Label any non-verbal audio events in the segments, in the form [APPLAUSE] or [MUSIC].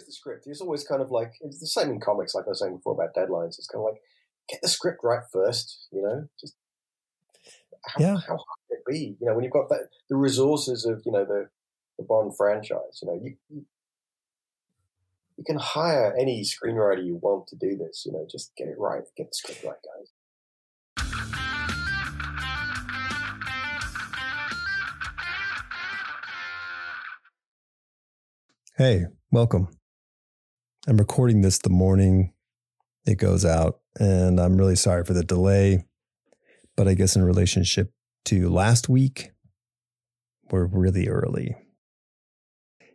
always the script. It's always kind of like it's the same in comics. Like I was saying before about deadlines, it's kind of like get the script right first. You know, just how, Yeah. how hard can it be? You know, when you've got that the resources of you know the the Bond franchise. You know, you you, you can hire any screenwriter you want to do this. You know, just get it right. Get the script right, guys. Hey, welcome. I'm recording this the morning it goes out, and I'm really sorry for the delay. But I guess in relationship to last week, we're really early.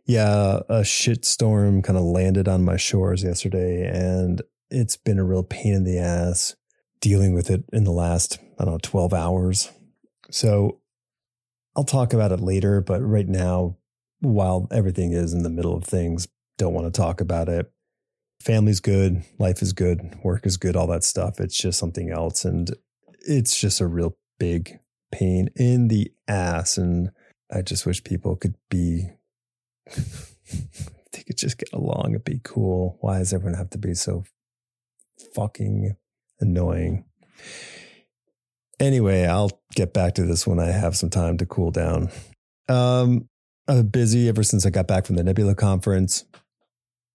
Yeah, a shitstorm kind of landed on my shores yesterday, and it's been a real pain in the ass dealing with it in the last, I don't know, 12 hours. So I'll talk about it later, but right now, while everything is in the middle of things, don't want to talk about it. Family's good, life is good, work is good, all that stuff. It's just something else. And it's just a real big pain in the ass. And I just wish people could be, [LAUGHS] they could just get along and be cool. Why does everyone have to be so fucking annoying? Anyway, I'll get back to this when I have some time to cool down. Um, I've been busy ever since I got back from the Nebula conference.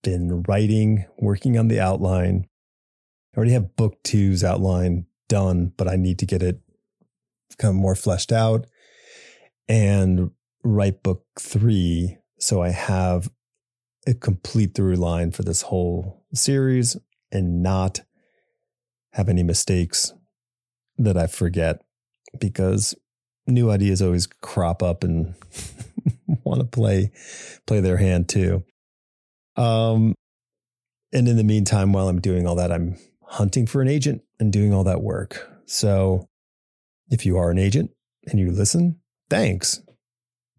Been writing, working on the outline. I already have book two's outline done, but I need to get it kind of more fleshed out and write book three. So I have a complete through line for this whole series and not have any mistakes that I forget because new ideas always crop up and [LAUGHS] want to play play their hand too. Um, and in the meantime, while I'm doing all that, I'm hunting for an agent and doing all that work. So, if you are an agent and you listen, thanks.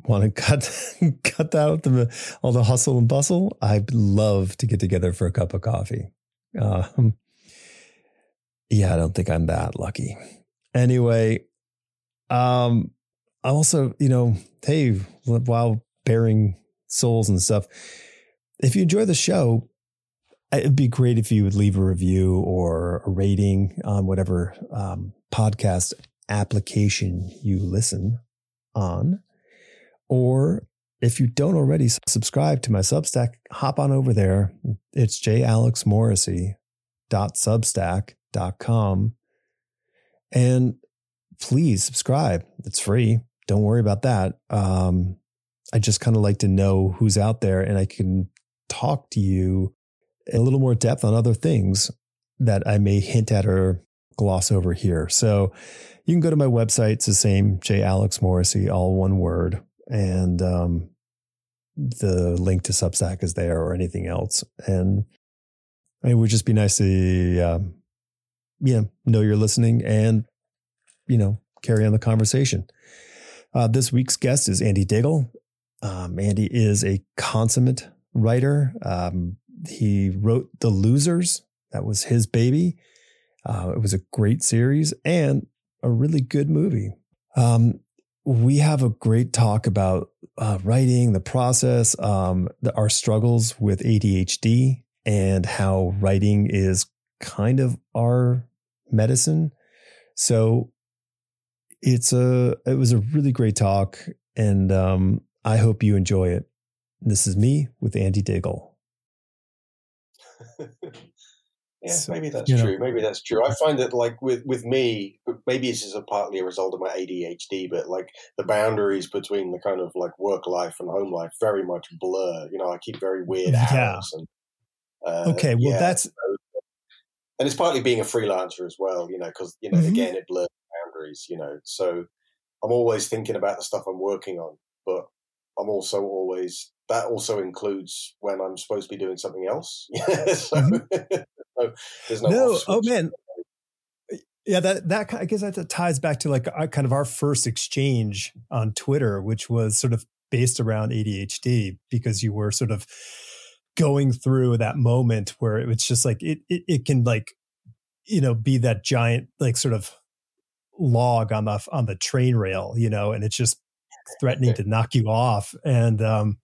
Want to cut [LAUGHS] cut out the all the hustle and bustle? I'd love to get together for a cup of coffee. Um, yeah, I don't think I'm that lucky. Anyway, um, I also, you know, hey, while bearing souls and stuff, if you enjoy the show, it'd be great if you would leave a review or a rating on whatever um, podcast application you listen on. Or if you don't already subscribe to my Substack, hop on over there. It's jalexmorrissey.substack.com. And please subscribe. It's free. Don't worry about that. Um, I just kind of like to know who's out there and I can talk to you in a little more depth on other things that I may hint at or gloss over here. So you can go to my website. It's the same, J. Alex Morrissey, all one word. And um, the link to Substack is there or anything else. And it would just be nice to, um, yeah, know you're listening and, you know, carry on the conversation. Uh, this week's guest is Andy Diggle. Um, Andy is a consummate writer. Um, he wrote The Losers. That was his baby. Uh, it was a great series and a really good movie. Um, we have a great talk about uh, writing, the process, um, the, our struggles with ADHD, and how writing is kind of our medicine. So it's a it was a really great talk, and um, I hope you enjoy it. This is me with Andy Diggle. [LAUGHS] yeah, So, maybe that's you know- true. Maybe that's true. I find that, like with with me, maybe this is a partly a result of my ADHD, but like the boundaries between the kind of like work life and home life very much blur. You know, I keep very weird Yeah. hours. And, uh, Okay, well yeah, that's and it's partly being a freelancer as well. You know, because you know Mhm. again it blurs boundaries. You know, so I'm always thinking about the stuff I'm working on, but I'm also always that also includes when I'm supposed to be doing something else. [LAUGHS] so, [LAUGHS] so there's no, Mm-hmm. no. Oh man, yeah. That that I guess that ties back to like our, kind of our first exchange on Twitter, which was sort of based around ADHD because you were sort of going through that moment where it was just like it it, it can like you know be that giant like sort of log on the on the train rail, you know, and it's just threatening to knock you off. And um,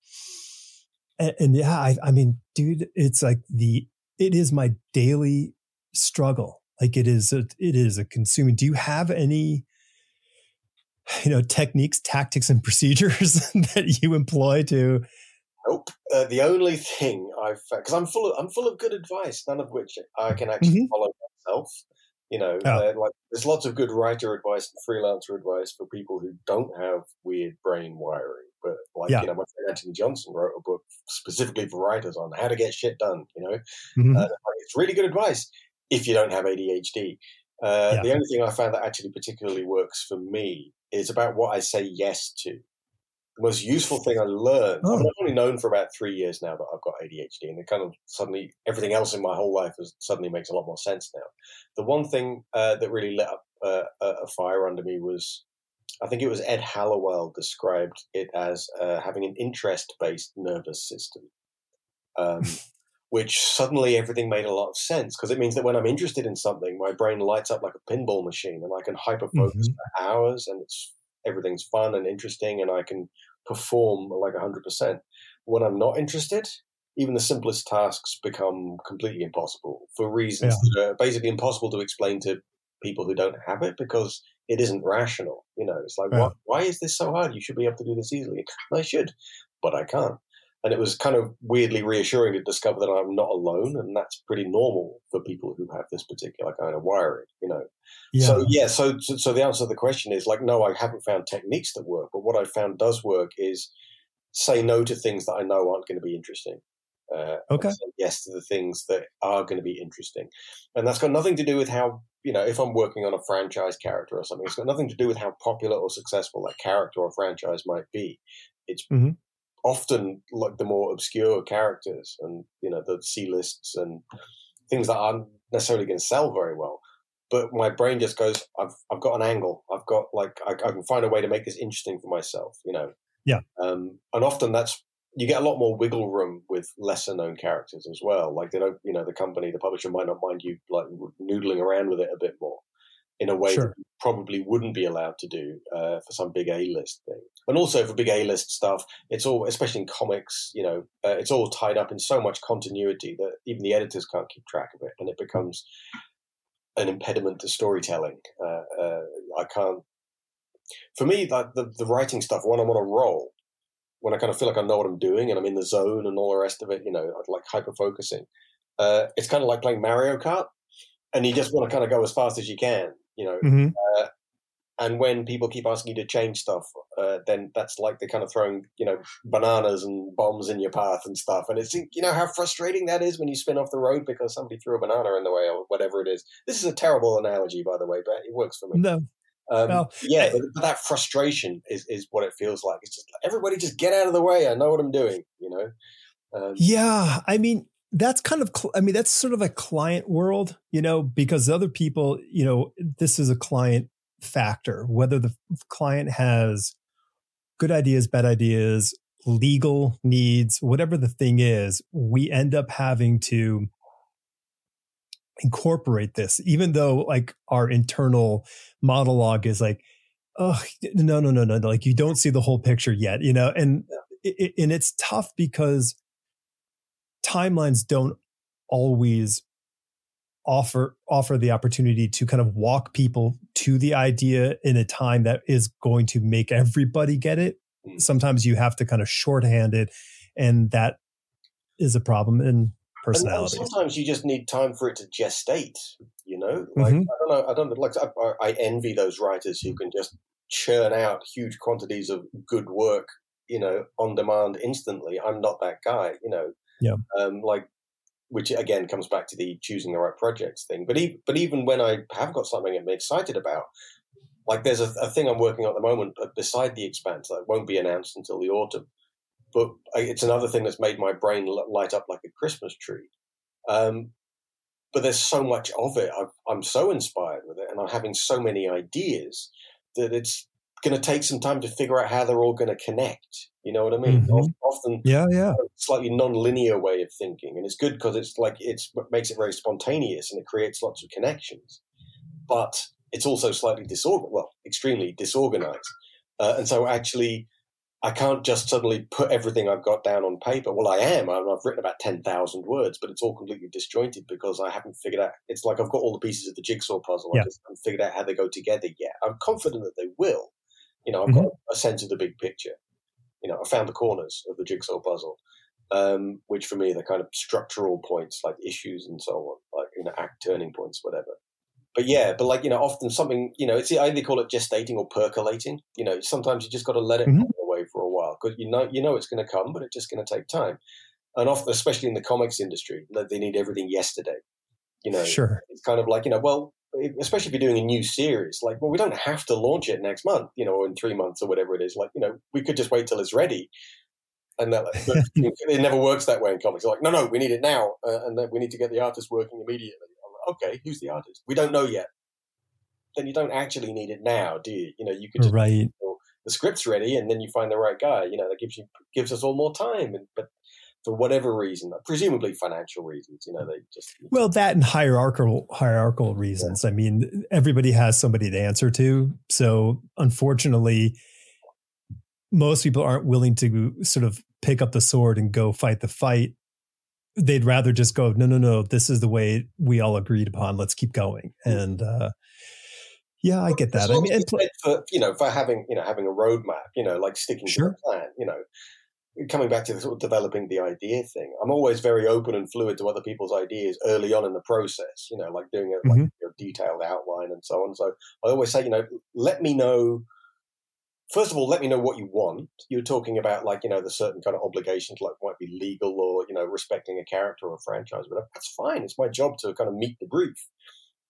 and, and yeah, I, I mean, dude, it's like the it is my daily struggle. Like it is a, it is a consuming. Do you have any you know techniques, tactics, and [LAUGHS] procedures that you employ to? Nope. Uh, the only thing I've because I'm full of I'm full of good advice, none of which I can actually mm-hmm. follow myself. You know, oh. like there's lots of good writer advice and freelancer advice for people who don't have weird brain wiring. But like yeah. you know, my friend Antony Johnston wrote a book specifically for writers on how to get shit done. You know, mm-hmm. uh, it's really good advice if you don't have ADHD. Uh, yeah. The only thing I found that actually particularly works for me is about what I say yes to the most useful thing I learned. Oh. I've only known for about three years now that I've got ADHD, and it kind of suddenly everything else in my whole life has, suddenly makes a lot more sense now. The one thing uh, that really lit up uh, a fire under me was, I think it was Ed Hallowell described it as uh, having an interest-based nervous system. Um, [LAUGHS] which suddenly everything made a lot of sense because it means that when I'm interested in something, my brain lights up like a pinball machine and I can hyper focus mm-hmm. for hours and it's everything's fun and interesting and I can perform like 100%. When I'm not interested, even the simplest tasks become completely impossible for reasons yeah. that are basically impossible to explain to people who don't have it because it isn't rational. You know, it's like, yeah. why is this so hard? You should be able to do this easily. I should, but I can't. And it was kind of weirdly reassuring to discover that I'm not alone, and that's pretty normal for people who have this particular kind of wiring, you know. Yeah. So yeah, so, so so the answer to the question is like, no, I haven't found techniques that work, but what I found does work is say no to things that I know aren't going to be interesting. Uh, okay. yes to the things that are going to be interesting, and that's got nothing to do with how you know if I'm working on a franchise character or something. It's got nothing to do with how popular or successful that character or franchise might be. It's mm-hmm often like the more obscure characters and you know the C lists and things that aren't necessarily going to sell very well. But my brain just goes, I've I've got an angle. I've got like I, I can find a way to make this interesting for myself. You know. Yeah. Um, and often that's you get a lot more wiggle room with lesser known characters as well. Like they don't, you know, the company, the publisher might not mind you like noodling around with it a bit more in a way sure. that you probably wouldn't be allowed to do uh, for some big A list thing. And also for big A list stuff, it's all, especially in comics, you know, uh, it's all tied up in so much continuity that even the editors can't keep track of it, and it becomes an impediment to storytelling. Uh, uh I can't. For me, like the, the writing stuff, when I'm on a roll, when I kind of feel like I know what I'm doing and I'm in the zone and all the rest of it, you know, like hyper focusing. Uh, it's kind of like playing Mario Kart, and you just want to kind of go as fast as you can you know. Mm-hmm. Uh, and when people keep asking you to change stuff, uh, then that's like they're kind of throwing, you know, bananas and bombs in your path and stuff. And it's, you know, how frustrating that is when you spin off the road because somebody threw a banana in the way or whatever it is. This is a terrible analogy, by the way, but it works for me. No. Um, no. Yeah, but, but, that frustration is, is what it feels like. It's just everybody just get out of the way. I know what I'm doing, you know? Um, yeah. I mean, that's kind of i mean that's sort of a client world you know because other people you know this is a client factor whether the client has good ideas bad ideas legal needs whatever the thing is we end up having to incorporate this even though like our internal monologue is like oh no no no no like you don't see the whole picture yet you know and and it's tough because timelines don't always offer offer the opportunity to kind of walk people to the idea in a time that is going to make everybody get it. Mm. sometimes you have to kind of shorthand it and that is a problem in personality. sometimes you just need time for it to gestate you know? Like mm-hmm. i don't know i don't like I, I envy those writers who can just churn out huge quantities of good work you know on demand instantly. I'm not that guy you know yeah. Um, like, which again comes back to the choosing the right projects thing. But even, but even when I have got something I'm excited about, like there's a, a thing I'm working on at the moment beside the Expanse that won't be announced until the autumn. But it's another thing that's made my brain light up like a Christmas tree. Um, but there's so much of it. i am so inspired with it, and I'm having so many ideas that it's going to take some time to figure out how they're all going to connect. You know what I mean? Mm-hmm. Often, yeah, yeah, slightly non-linear way of thinking, and it's good because it's like it's what makes it very spontaneous and it creates lots of connections. But it's also slightly disorganized, well, extremely disorganized, uh, and so actually I can't just suddenly put everything I've got down on paper. Well, I am. I've written about 10,000 words, but it's all completely disjointed because I haven't figured out. It's like I've got all the pieces of the jigsaw puzzle. Yeah. I just haven't figured out how they go together yet. I'm confident that they will. You know, I've mm-hmm. got a sense of the big picture. You know, I found the corners of the jigsaw puzzle, um, which for me, are the kind of structural points like issues and so on, like, you know, act turning points, whatever but yeah, but like you know, often something you know, it's either call it gestating or percolating. You know, sometimes you just got to let it mm-hmm. away for a while because you know you know it's going to come, but it's just going to take time. And often, especially in the comics industry, they need everything yesterday. You know, sure, it's kind of like you know, well, especially if you're doing a new series, like, well, we don't have to launch it next month, you know, or in three months or whatever it is. Like, you know, we could just wait till it's ready. And that, [LAUGHS] it never works that way in comics. They're like, no, no, we need it now, uh, and we need to get the artist working immediately okay, who's the artist? We don't know yet. Then you don't actually need it now, do you? You know, you could just right. the script's ready, and then you find the right guy. You know, that gives you gives us all more time. And but for whatever reason, presumably financial reasons, you know, they just well that and hierarchical hierarchical reasons. Yeah. I mean, everybody has somebody to answer to, so unfortunately, most people aren't willing to sort of pick up the sword and go fight the fight they'd rather just go, no, no, no, this is the way we all agreed upon. Let's keep going. Mm. And uh, yeah, I get that. I mean, for, you know, for having you know having a roadmap, you know, like sticking sure. to the plan, you know. Coming back to the sort of developing the idea thing, I'm always very open and fluid to other people's ideas early on in the process. You know, like doing a mm-hmm. a detailed outline and so on. So I always say, you know, let me know first of all, let me know what you want. You're talking about like you know the certain kind of obligations, like might be legal or you know respecting a character or a franchise. But that's fine. It's my job to kind of meet the brief.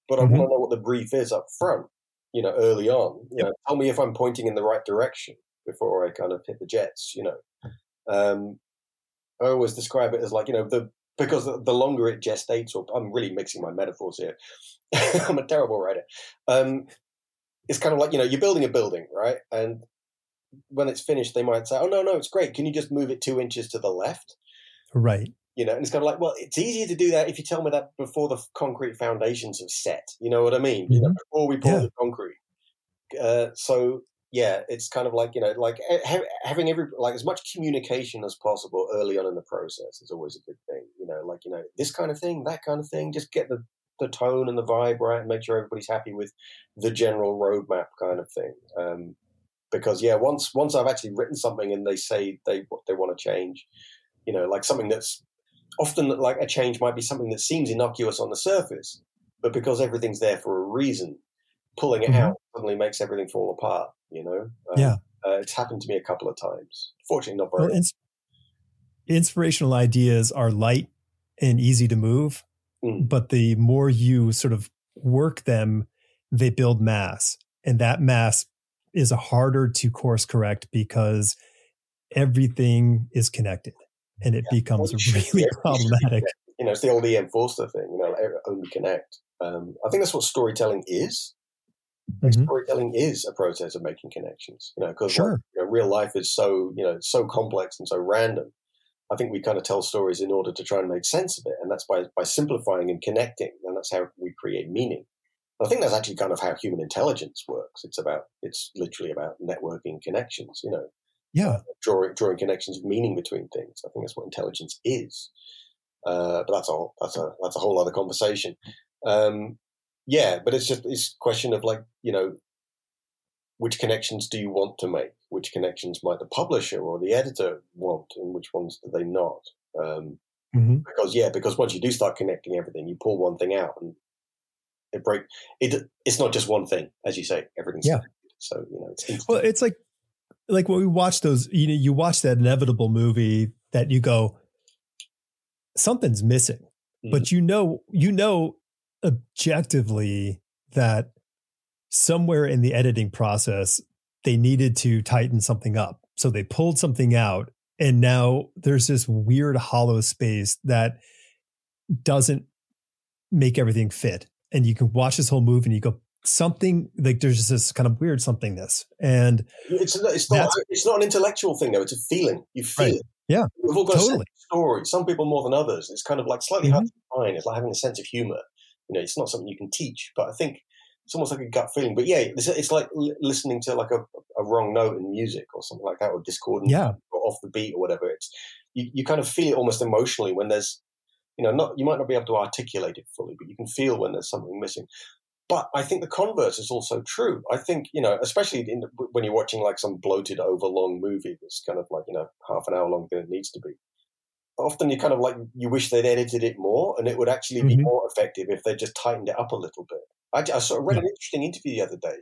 But mm-hmm. I want to know what the brief is up front. You know, early on. You know, tell me if I'm pointing in the right direction before I kind of hit the jets. You know, um, I always describe it as like you know the because the longer it gestates, or I'm really mixing my metaphors here. [LAUGHS] I'm a terrible writer. Um, it's kind of like you know you're building a building, right? And when it's finished, they might say, "Oh no, no, it's great. Can you just move it two inches to the left?" Right. You know, and it's kind of like, well, it's easier to do that if you tell me that before the concrete foundations have set. You know what I mean? Mm-hmm. You know, mm-hmm. before we pour yeah. the concrete. Uh, so yeah, it's kind of like you know, like ha- having every like as much communication as possible early on in the process is always a good thing. You know, like you know, this kind of thing, that kind of thing. Just get the the tone and the vibe right and make sure everybody's happy with the general roadmap kind of thing. Um, because yeah, once once I've actually written something and they say they they want to change, you know, like something that's often like a change might be something that seems innocuous on the surface, but because everything's there for a reason, pulling it mm-hmm. out suddenly makes everything fall apart. You know, um, yeah, uh, it's happened to me a couple of times. Fortunately, not very. Well, ins- inspirational ideas are light and easy to move, Mm. But the more you sort of work them, they build mass. And that mass is harder to course correct because everything is connected and it yeah. becomes well, really problematic. You know, it's the old E.M. Forster thing, you know, only connect. Um, I think that's what storytelling is. Mm-hmm. Storytelling is a process of making connections, you know, because sure. like, you know, real life is so, you know, so complex and so random I think we kind of tell stories in order to try and make sense of it, and that's by by simplifying and connecting, and that's how we create meaning. I think that's actually kind of how human intelligence works. It's about it's literally about networking connections. You know, yeah, drawing drawing connections of meaning between things. I think that's what intelligence is. Uh, but that's all. That's a that's a whole other conversation. Um, yeah, but it's just it's question of like you know which connections do you want to make? Which connections might the publisher or the editor want, and which ones do they not? Um, mm-hmm. Because yeah, because once you do start connecting everything, you pull one thing out and it break. It it's not just one thing, as you say. Everything's yeah. So you know, it's well, it's like like when we watch those. You know, you watch that inevitable movie that you go, something's missing, mm-hmm. but you know, you know objectively that somewhere in the editing process, they needed to tighten something up. So they pulled something out. And now there's this weird hollow space that doesn't make everything fit. And you can watch this whole movie and you go, something like there's just this kind of weird somethingness. And it's, it's not it's not an intellectual thing though, it's a feeling. You feel right. it. Yeah. We've all got totally. a story. Some people more than others. It's kind of like slightly mm-hmm. hard to find. It's like having a sense of humor. You know, it's not something you can teach, but I think it's almost like a gut feeling. But yeah, it's, it's like listening to like a, a, wrong note in music or something like that, or discordant, yeah. or off the beat or whatever. It's you, you kind of feel it almost emotionally when there's, you know, not you might not be able to articulate it fully, but you can feel when there's something missing. But I think the converse is also true. I think you know, especially in, when you're watching like some bloated, overlong movie that's kind of like you know half an hour longer than it needs to be often you kind of like you wish they'd edited it more and it would actually be mm-hmm. more effective if they just tightened it up a little bit I, I sort of read yeah. an interesting interview the other day,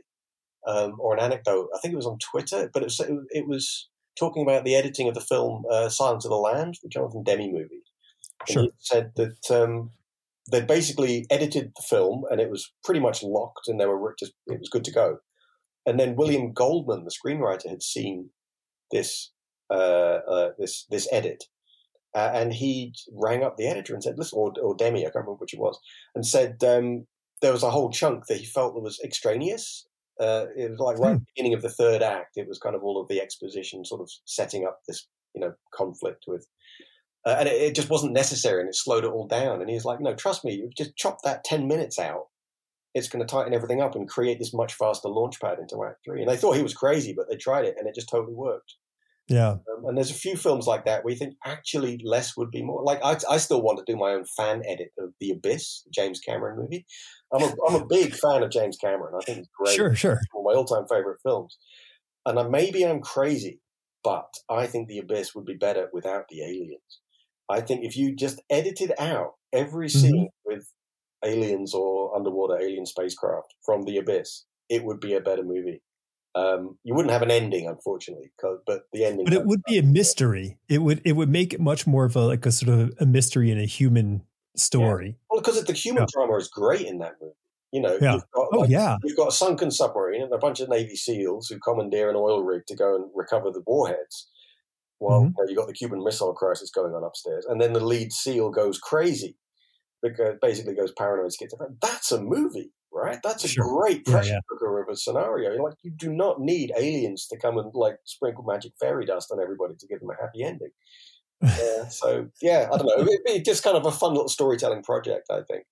um, or an anecdote. I think it was on Twitter, but it was, it was talking about the editing of the film uh, Silence of the Lambs, the Jonathan Demme movie. And sure. he said that um, they basically edited the film and it was pretty much locked and they were just it was good to go. And then William Goldman, the screenwriter, had seen this uh, uh, this this edit, uh, and he rang up the editor and said, "Listen," or, or Demme, I can't remember which it was, and said, um, there was a whole chunk that he felt that was extraneous. Uh, it was like right hmm. at the beginning of the third act. It was kind of all of the exposition, sort of setting up this, you know, conflict with, uh, and it, it, just wasn't necessary, and it slowed it all down. And he was like, "No, trust me, you just chop that ten minutes out. It's going to tighten everything up and create this much faster launch pad into Act Three. And they thought he was crazy, but they tried it, and it just totally worked. Yeah. Um, and there's a few films like that where you think actually less would be more. Like I, I still want to do my own fan edit of The Abyss, James Cameron movie. I'm a, I'm a big fan of James Cameron. I think he's great. Sure, sure. One of my all-time favorite films. And I, maybe I'm crazy, but I think The Abyss would be better without the aliens. I think if you just edited out every mm-hmm. scene mm-hmm. with aliens or underwater alien spacecraft from The Abyss, it would be a better movie. Um, you wouldn't have an ending, unfortunately, but the ending. But it would be a mystery. It would it would make it much more of a like a sort of a mystery in a human story. Yeah. Well, because the human yeah. drama is great in that movie. You know, yeah. Got, oh yeah, you've got a sunken submarine and a bunch of Navy SEALs who commandeer an oil rig to go and recover the warheads. Well, mm-hmm. you know, you've got the Cuban Missile Crisis going on upstairs, and then the lead SEAL goes crazy because basically goes paranoid schizophrenic. That's a movie right? That's a sure. great pressure yeah, yeah. cooker of a scenario. Like, you do not need aliens to come and like sprinkle magic fairy dust on everybody to give them a happy ending. [LAUGHS] yeah, so yeah, I don't know. It'd be just kind of a fun little storytelling project, I think.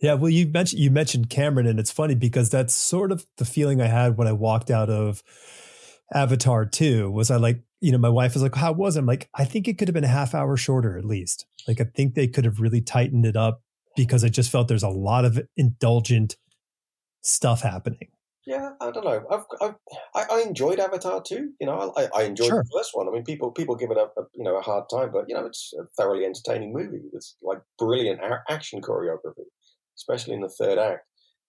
Yeah, well, you mentioned you mentioned Cameron, and it's funny because that's sort of the feeling I had when I walked out of Avatar Two. Was I like, you know, my wife was like, "How was it?" I'm like, I think it could have been a half hour shorter at least. Like, I think they could have really tightened it up because I just felt there's a lot of indulgent stuff happening. Yeah, I don't know. I've, I've I, enjoyed Avatar Two. You know, I, I enjoyed sure. the first one. I mean, people people give it a, a, you know a hard time, but you know, it's a thoroughly entertaining movie with like brilliant action choreography, especially in the third act.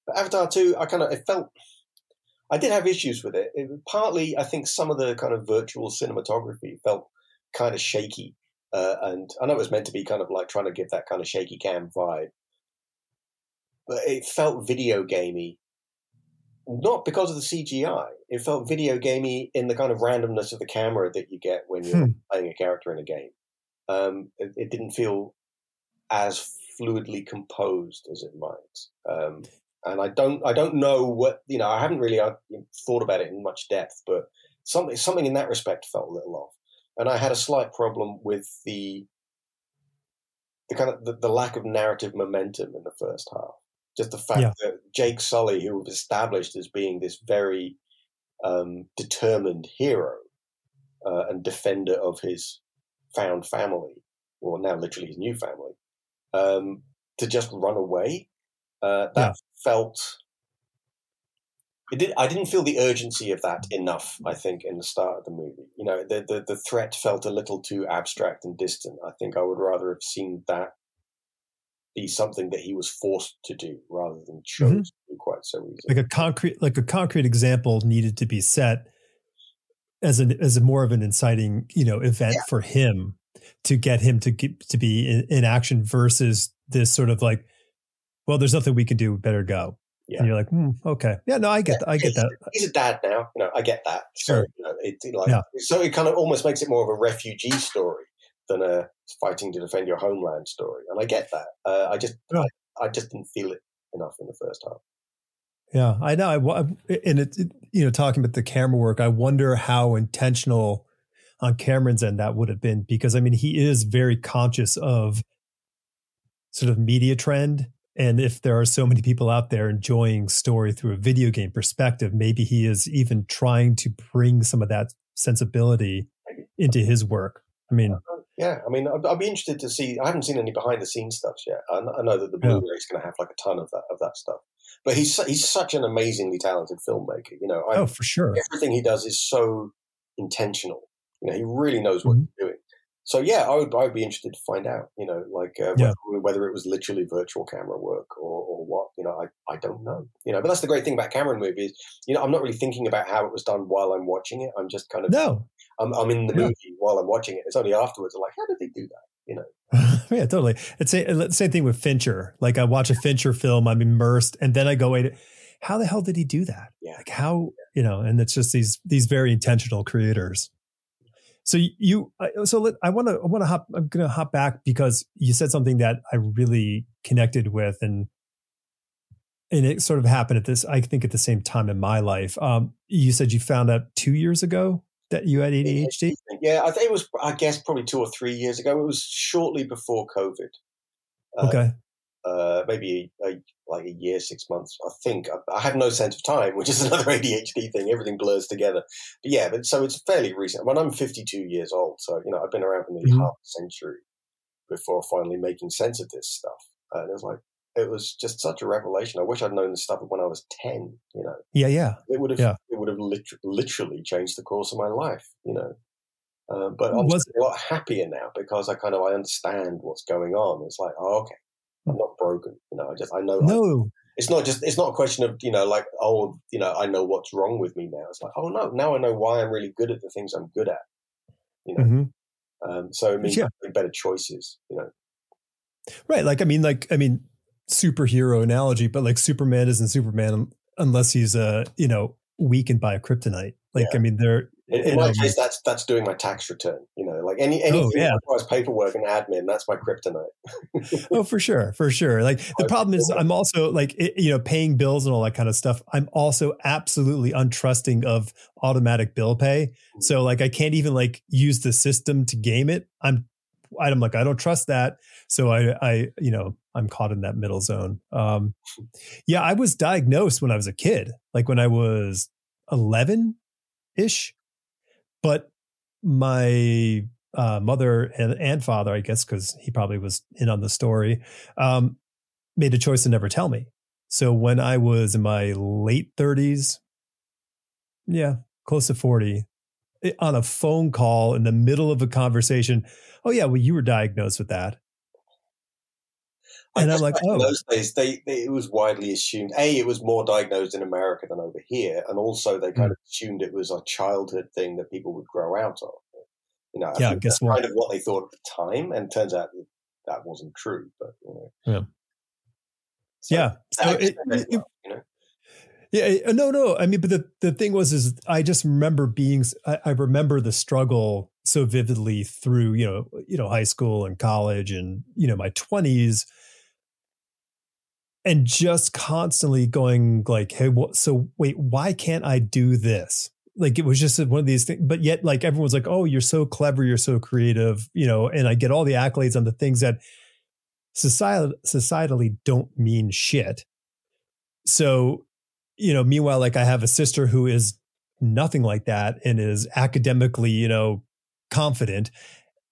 But Avatar two, I kind of it felt. I did have issues with it. it. Partly, I think some of the kind of virtual cinematography felt kind of shaky, uh, and I know it was meant to be kind of like trying to give that kind of shaky cam vibe, but it felt video gamey not because of the CGI. It felt video gamey in the kind of randomness of the camera that you get when you're hmm. playing a character in a game. Um, it, it, didn't feel as fluidly composed as it might. Um, and I don't, I don't know what you know. I haven't really uh, thought about it in much depth, but something, something in that respect felt a little off. And I had a slight problem with the, the kind of the, the lack of narrative momentum in the first half. Just the fact yeah. that Jake Sully, who was established as being this very um, determined hero uh, and defender of his found family, or now literally his new family, um, to just run away, uh, that yeah. felt. It did, I didn't feel the urgency of that enough. I think in the start of the movie, you know, the, the the threat felt a little too abstract and distant. I think I would rather have seen that be something that he was forced to do rather than chose mm-hmm. to do quite so easily. Like a concrete, like a concrete example needed to be set as an as a more of an inciting, you know, event yeah. for him to get him to get, to be in, in, action versus this sort of like, well, there's nothing we can do. Better go. Yeah. And you're like, hmm, okay, yeah, no, I get, yeah, I get that. He's a dad now, you know, I get that. Sure. So, you know, it, like, yeah. so it kind of almost makes it more of a refugee story than a fighting to defend your homeland story. And I get that. Uh, I just I, I, just didn't feel it enough in the first half. Yeah, I know. I, and it, it, you know, talking about the camera work, I wonder how intentional on Cameron's end that would have been because I mean he is very conscious of sort of media trend And if there are so many people out there enjoying story through a video game perspective, maybe he is even trying to bring some of that sensibility into his work. I mean, yeah, I mean, I'd, I'd, be interested to see. I haven't seen any behind the scenes stuff yet. I, I know that the Blu-ray yeah. is going to have like a ton of that of that stuff. But he's he's such an amazingly talented filmmaker. You know, I, oh for sure, everything he does is so intentional. You know, he really knows what mm-hmm. he's doing. So yeah, I would I would be interested to find out. You know, like uh, yeah. whether, whether, it was literally virtual camera work or, or what. You know, I, I don't know. You know, but that's the great thing about Cameron movies. You know, I'm not really thinking about how it was done while I'm watching it. I'm just kind of no. I'm, I'm in the movie while I'm watching it. It's only afterwards I'm like, how did they do that? You know. [LAUGHS] yeah, totally. It's the same thing with Fincher. Like I watch a Fincher film, I'm immersed, and then I go, wait, how the hell did he do that? Yeah. Like how you know? And it's just these these very intentional creators. So you, so let, I want to, I want to hop, I'm going to hop back because you said something that I really connected with and, and it sort of happened at this, I think at the same time in my life. Um, you said you found out two years ago that you had ADHD. Yeah. I think it was, I guess probably two or three years ago. It was shortly before COVID. Uh, okay uh, maybe a, like a year, six months. I think I, I, have no sense of time, which is [LAUGHS] another ADHD thing. Everything blurs together. But yeah, but so it's fairly recent. When I'm 52 years old, so you know I've been around for nearly mm-hmm. half a century before finally making sense of this stuff. And it was like it was just such a revelation. I wish I'd known this stuff when I was 10. You know. Yeah, yeah. It would have. Yeah. It would have lit- literally changed the course of my life. You know. Uh, but I'm was, a lot happier now because I kind of I understand what's going on. It's like, oh, okay, I'm not broken. You know, I just I know. No. I, it's not just it's not a question of you know like oh you know I know what's wrong with me now. It's like oh no now I know why I'm really good at the things I'm good at. You know, mm-hmm. um, so it means yeah. better choices. You know, right? Like I mean, like I mean, superhero analogy, but like Superman isn't Superman unless he's uh you know weakened by a kryptonite. Like yeah. I mean, there in, my case, that's that's doing my tax return. You know, like any anything oh, yeah. that requires paperwork and admin, that's my kryptonite. oh, for sure, for sure. Like [LAUGHS] the problem is, I'm also like you know paying bills and all that kind of stuff. I'm also absolutely untrusting of automatic bill pay. Mm-hmm. So like I can't even like use the system to game it. I'm I'm like I don't trust that. So I I you know I'm caught in that middle zone. Um, [LAUGHS] yeah, I was diagnosed when I was a kid, like when I was 11 ish but my uh, mother and, and, father, I guess, because he probably was in on the story, um, made a choice to never tell me. So when I was in my late 30s, yeah, close to 40, eh, on a phone call in the middle of a conversation, oh, yeah, well, you were diagnosed with that and I'm like, oh. those days, they, they, it was widely assumed. A, it was more diagnosed in America than over here, and also they kind mm. of assumed it was a childhood thing that people would grow out of. You know, I yeah, guess what? Kind of what they thought at the time, and turns out that, that wasn't true. But you know, yeah, so yeah. So it, it, you know. Yeah, no, no. I mean, but the, the thing was, is I just remember being, I, I, remember the struggle so vividly through, you know, you know, high school and college and, you know, my twenties and just constantly going like, hey, what, so wait, why can't I do this? Like it was just one of these things, but yet like everyone's like, oh, you're so clever, you're so creative, you know, and I get all the accolades on the things that society societally don't mean shit. So, you know, meanwhile, like I have a sister who is nothing like that and is academically, you know, confident.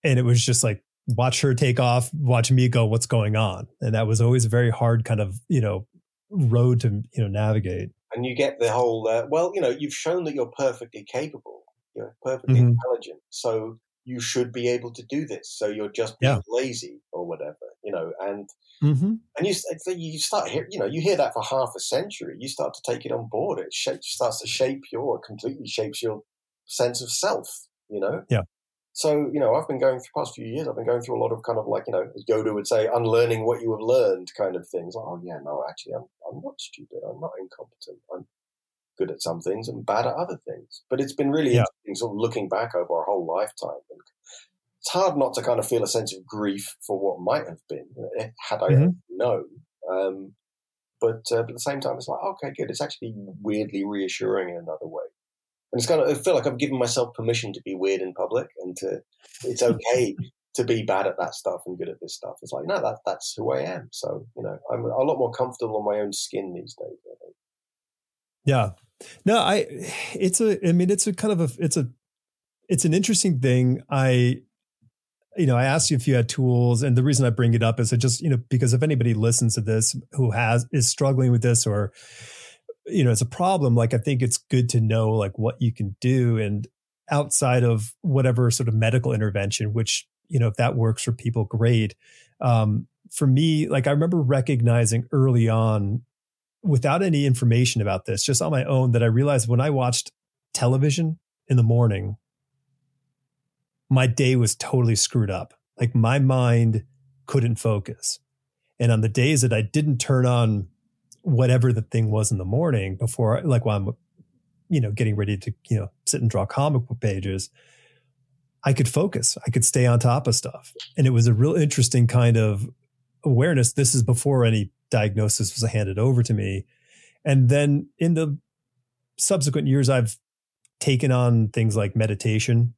And it was just like, watch her take off, watch me go, what's going on? And that was always a very hard kind of, you know, road to, you know, navigate. And you get the whole, uh, well, you know, you've shown that you're perfectly capable, you're perfectly mm-hmm. intelligent. So you should be able to do this. So you're just being yeah. lazy or whatever, you know, and, mm-hmm. and you, you start you know, you hear that for half a century, you start to take it on board. It shapes, starts to shape your, completely shapes your sense of self, you know? Yeah. So, you know, I've been going through the past few years, I've been going through a lot of kind of like, you know, as Yoda would say, unlearning what you have learned kind of things. Like, oh, yeah, no, actually, I'm, I'm not stupid. I'm not incompetent. I'm good at some things and bad at other things. But it's been really yeah. interesting sort of looking back over our whole lifetime. And it's hard not to kind of feel a sense of grief for what might have been eh, had I mm-hmm. known. Um, but, uh, but at the same time, it's like, okay, good. It's actually weirdly reassuring in another way and it's kind of I feel like I've given myself permission to be weird in public and to it's okay [LAUGHS] to be bad at that stuff and good at this stuff. It's like, no, that, that's who I am. So, you know, I'm a lot more comfortable in my own skin these days. I think. Yeah. No, I, it's a, I mean, it's a kind of a, it's a, it's an interesting thing. I, you know, I asked you if you had tools, and the reason I bring it up is I just, you know, because if anybody listens to this who has is struggling with this or, you know, it's a problem, like I think it's good to know like what you can do. And outside of whatever sort of medical intervention, which you know, if that works for people, great. Um, for me, like I remember recognizing early on, without any information about this, just on my own, that I realized when I watched television in the morning, my day was totally screwed up. Like my mind couldn't focus. And on the days that I didn't turn on whatever the thing was in the morning before, like while I'm, you know, getting ready to, you know, sit and draw comic book pages, I could focus. I could stay on top of stuff. And it was a real interesting kind of awareness. This is before any diagnosis was handed over to me. And then in the subsequent years, I've taken on things like meditation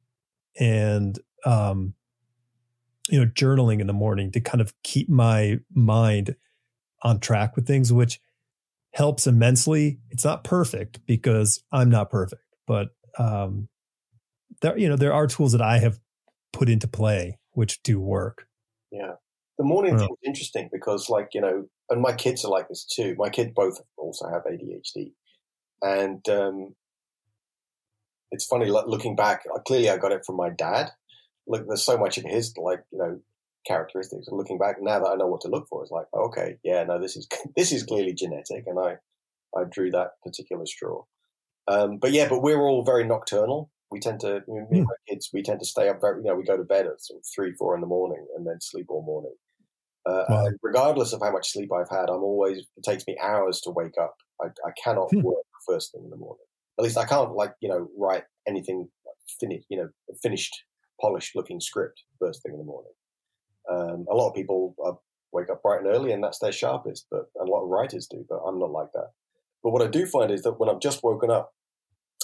and, um, you know, journaling in the morning to kind of keep my mind on track with things, which helps immensely. It's not perfect because I'm not perfect, but um, there you know there are tools that I have put into play which do work. Yeah, the morning thing is interesting because like you know, and my kids are like this too. My kids both also have ADHD, and um, it's funny looking back. Uh, clearly, I got it from my dad. Look, there's so much in his like you know characteristics. And looking back now that I know what to look for, it's like okay, yeah, no, this is [LAUGHS] this is clearly genetic, and I I drew that particular straw. Um, but yeah, but we're all very nocturnal. We tend to, me and hmm. my kids, we tend to stay up very, you know, we go to bed at sort of three, four in the morning and then sleep all morning. Uh, wow. regardless of how much sleep I've had, I'm always, it takes me hours to wake up. I, I cannot hmm. work first thing in the morning. At least I can't, like, you know, write anything finished, you know, finished, polished looking script first thing in the morning. Um, a lot of people uh, wake up bright and early and that's their sharpest, but a lot of writers do, but I'm not like that. But what I do find is that when I've just woken up,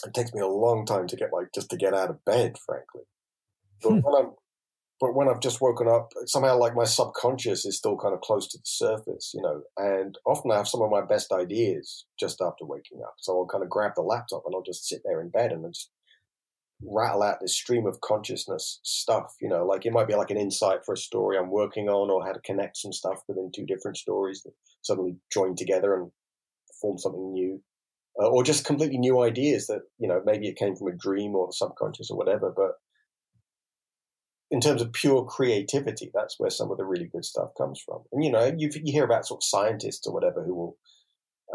it takes me a long time to get like just to get out of bed, frankly. But hmm. when I'm but when I've just woken up, somehow like my subconscious is still kind of close to the surface, you know. And often I have some of my best ideas just after waking up. So I'll kind of grab the laptop and I'll just sit there in bed and I'll just rattle out this stream of consciousness stuff, you know, like it might be like an insight for a story I'm working on or how to connect some stuff within two different stories that suddenly join together and form something new uh, or just completely new ideas that you know maybe it came from a dream or the subconscious or whatever. But in terms of pure creativity, that's where some of the really good stuff comes from. And you know, you you hear about sort of scientists or whatever who will.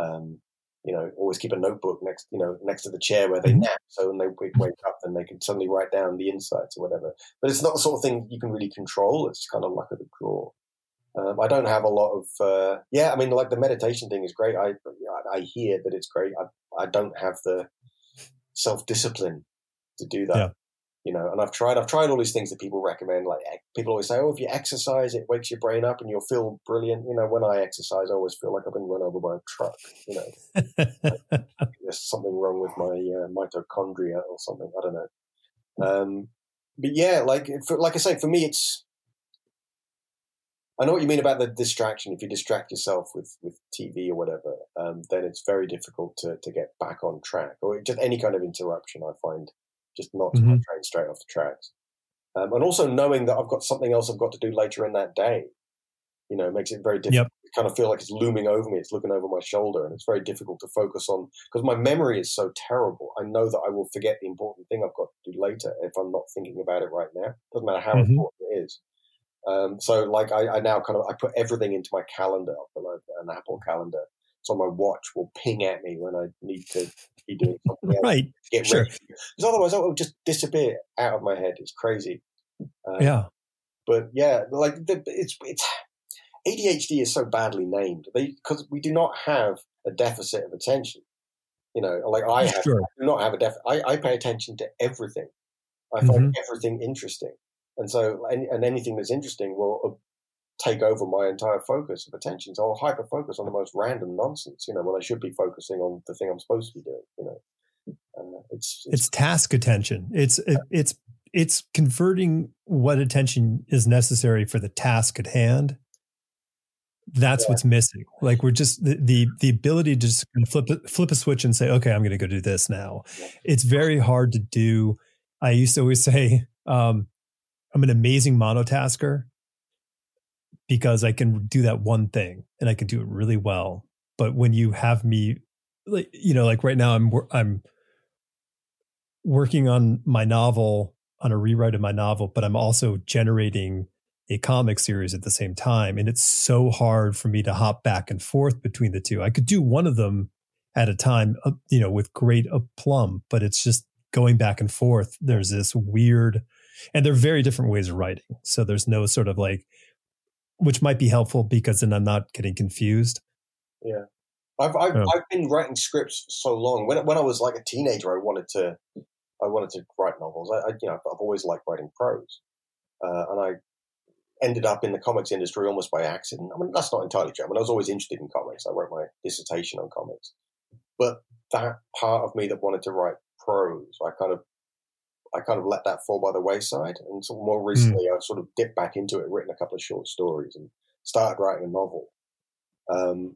Um, you know, always keep a notebook next, you know, next to the chair where they mm-hmm. nap. So when they wake up, then they can suddenly write down the insights or whatever. But it's not the sort of thing you can really control. It's kind of luck of the draw. Um, I don't have a lot of, uh, yeah, I mean, like the meditation thing is great. I, I hear that it's great. I, I don't have the self discipline to do that. Yeah. You know, and I've tried, I've tried all these things that people recommend. Like people always say, oh, if you exercise, it wakes your brain up and you'll feel brilliant. You know, when I exercise, I always feel like I've been run over by a truck. You know, [LAUGHS] there's something wrong with my uh, mitochondria or something. I don't know. Um, but yeah, like, for, like I say, for me, it's, I know what you mean about the distraction. If you distract yourself with, with TV or whatever, um, then it's very difficult to, to get back on track. Or just any kind of interruption, I find just not mm-hmm. my train straight off the tracks. Um, and also knowing that I've got something else I've got to do later in that day, you know, makes it very difficult. Yep. I kind of feel like it's looming over me. It's looking over my shoulder, and it's very difficult to focus on because my memory is so terrible. I know that I will forget the important thing I've got to do later if I'm not thinking about it right now. Doesn't matter how mm-hmm. important it is. Um, so like I, I, now kind of I put everything into my calendar, like an Apple calendar, so my watch will ping at me when I need to be doing something right. Get sure. Because otherwise it will just disappear out of my head. It's crazy. Um, yeah. But yeah, like the, it's it's ADHD is so badly named because we do not have a deficit of attention. You know, like I, have, sure. I do not have a deficit. I, I pay attention to everything. I find mm-hmm. everything interesting. And so, and, and anything that's interesting will uh, take over my entire focus of attention. So I'll hyper focus on the most random nonsense, you know, when I should be focusing on the thing I'm supposed to be doing, you know. It's, it's, it's task attention. It's it, it's it's converting what attention is necessary for the task at hand. That's yeah. what's missing. Like we're just the, the the, ability to just flip flip a switch and say, okay, I'm going to go do this now. It's very hard to do. I used to always [LAUGHS] say, um, I'm an amazing monotasker because I can do that one thing and I can do it really well. But when you have me, like you know, like right now, I'm I'm working on my novel on a rewrite of my novel, but I'm also generating a comic series at the same time. And it's so hard for me to hop back and forth between the two. I could do one of them at a time, uh, you know, with great aplomb, but it's just going back and forth. There's this weird, and they're very different ways of writing. So there's no sort of like, which might be helpful because then I'm not getting confused. Yeah. I've I've, oh. I've been writing scripts for so long. When when I was like a teenager, I wanted to I wanted to write novels. I, I you know I've always liked writing prose, uh, and I ended up in the comics industry almost by accident. I mean that's not entirely true. I mean I was always interested in comics. I wrote my dissertation on comics, but that part of me that wanted to write prose, I kind of I kind of let that fall by the wayside. And so more hmm. recently, mm. I sort of dipped back into it, written a couple of short stories, and started writing a novel. Um,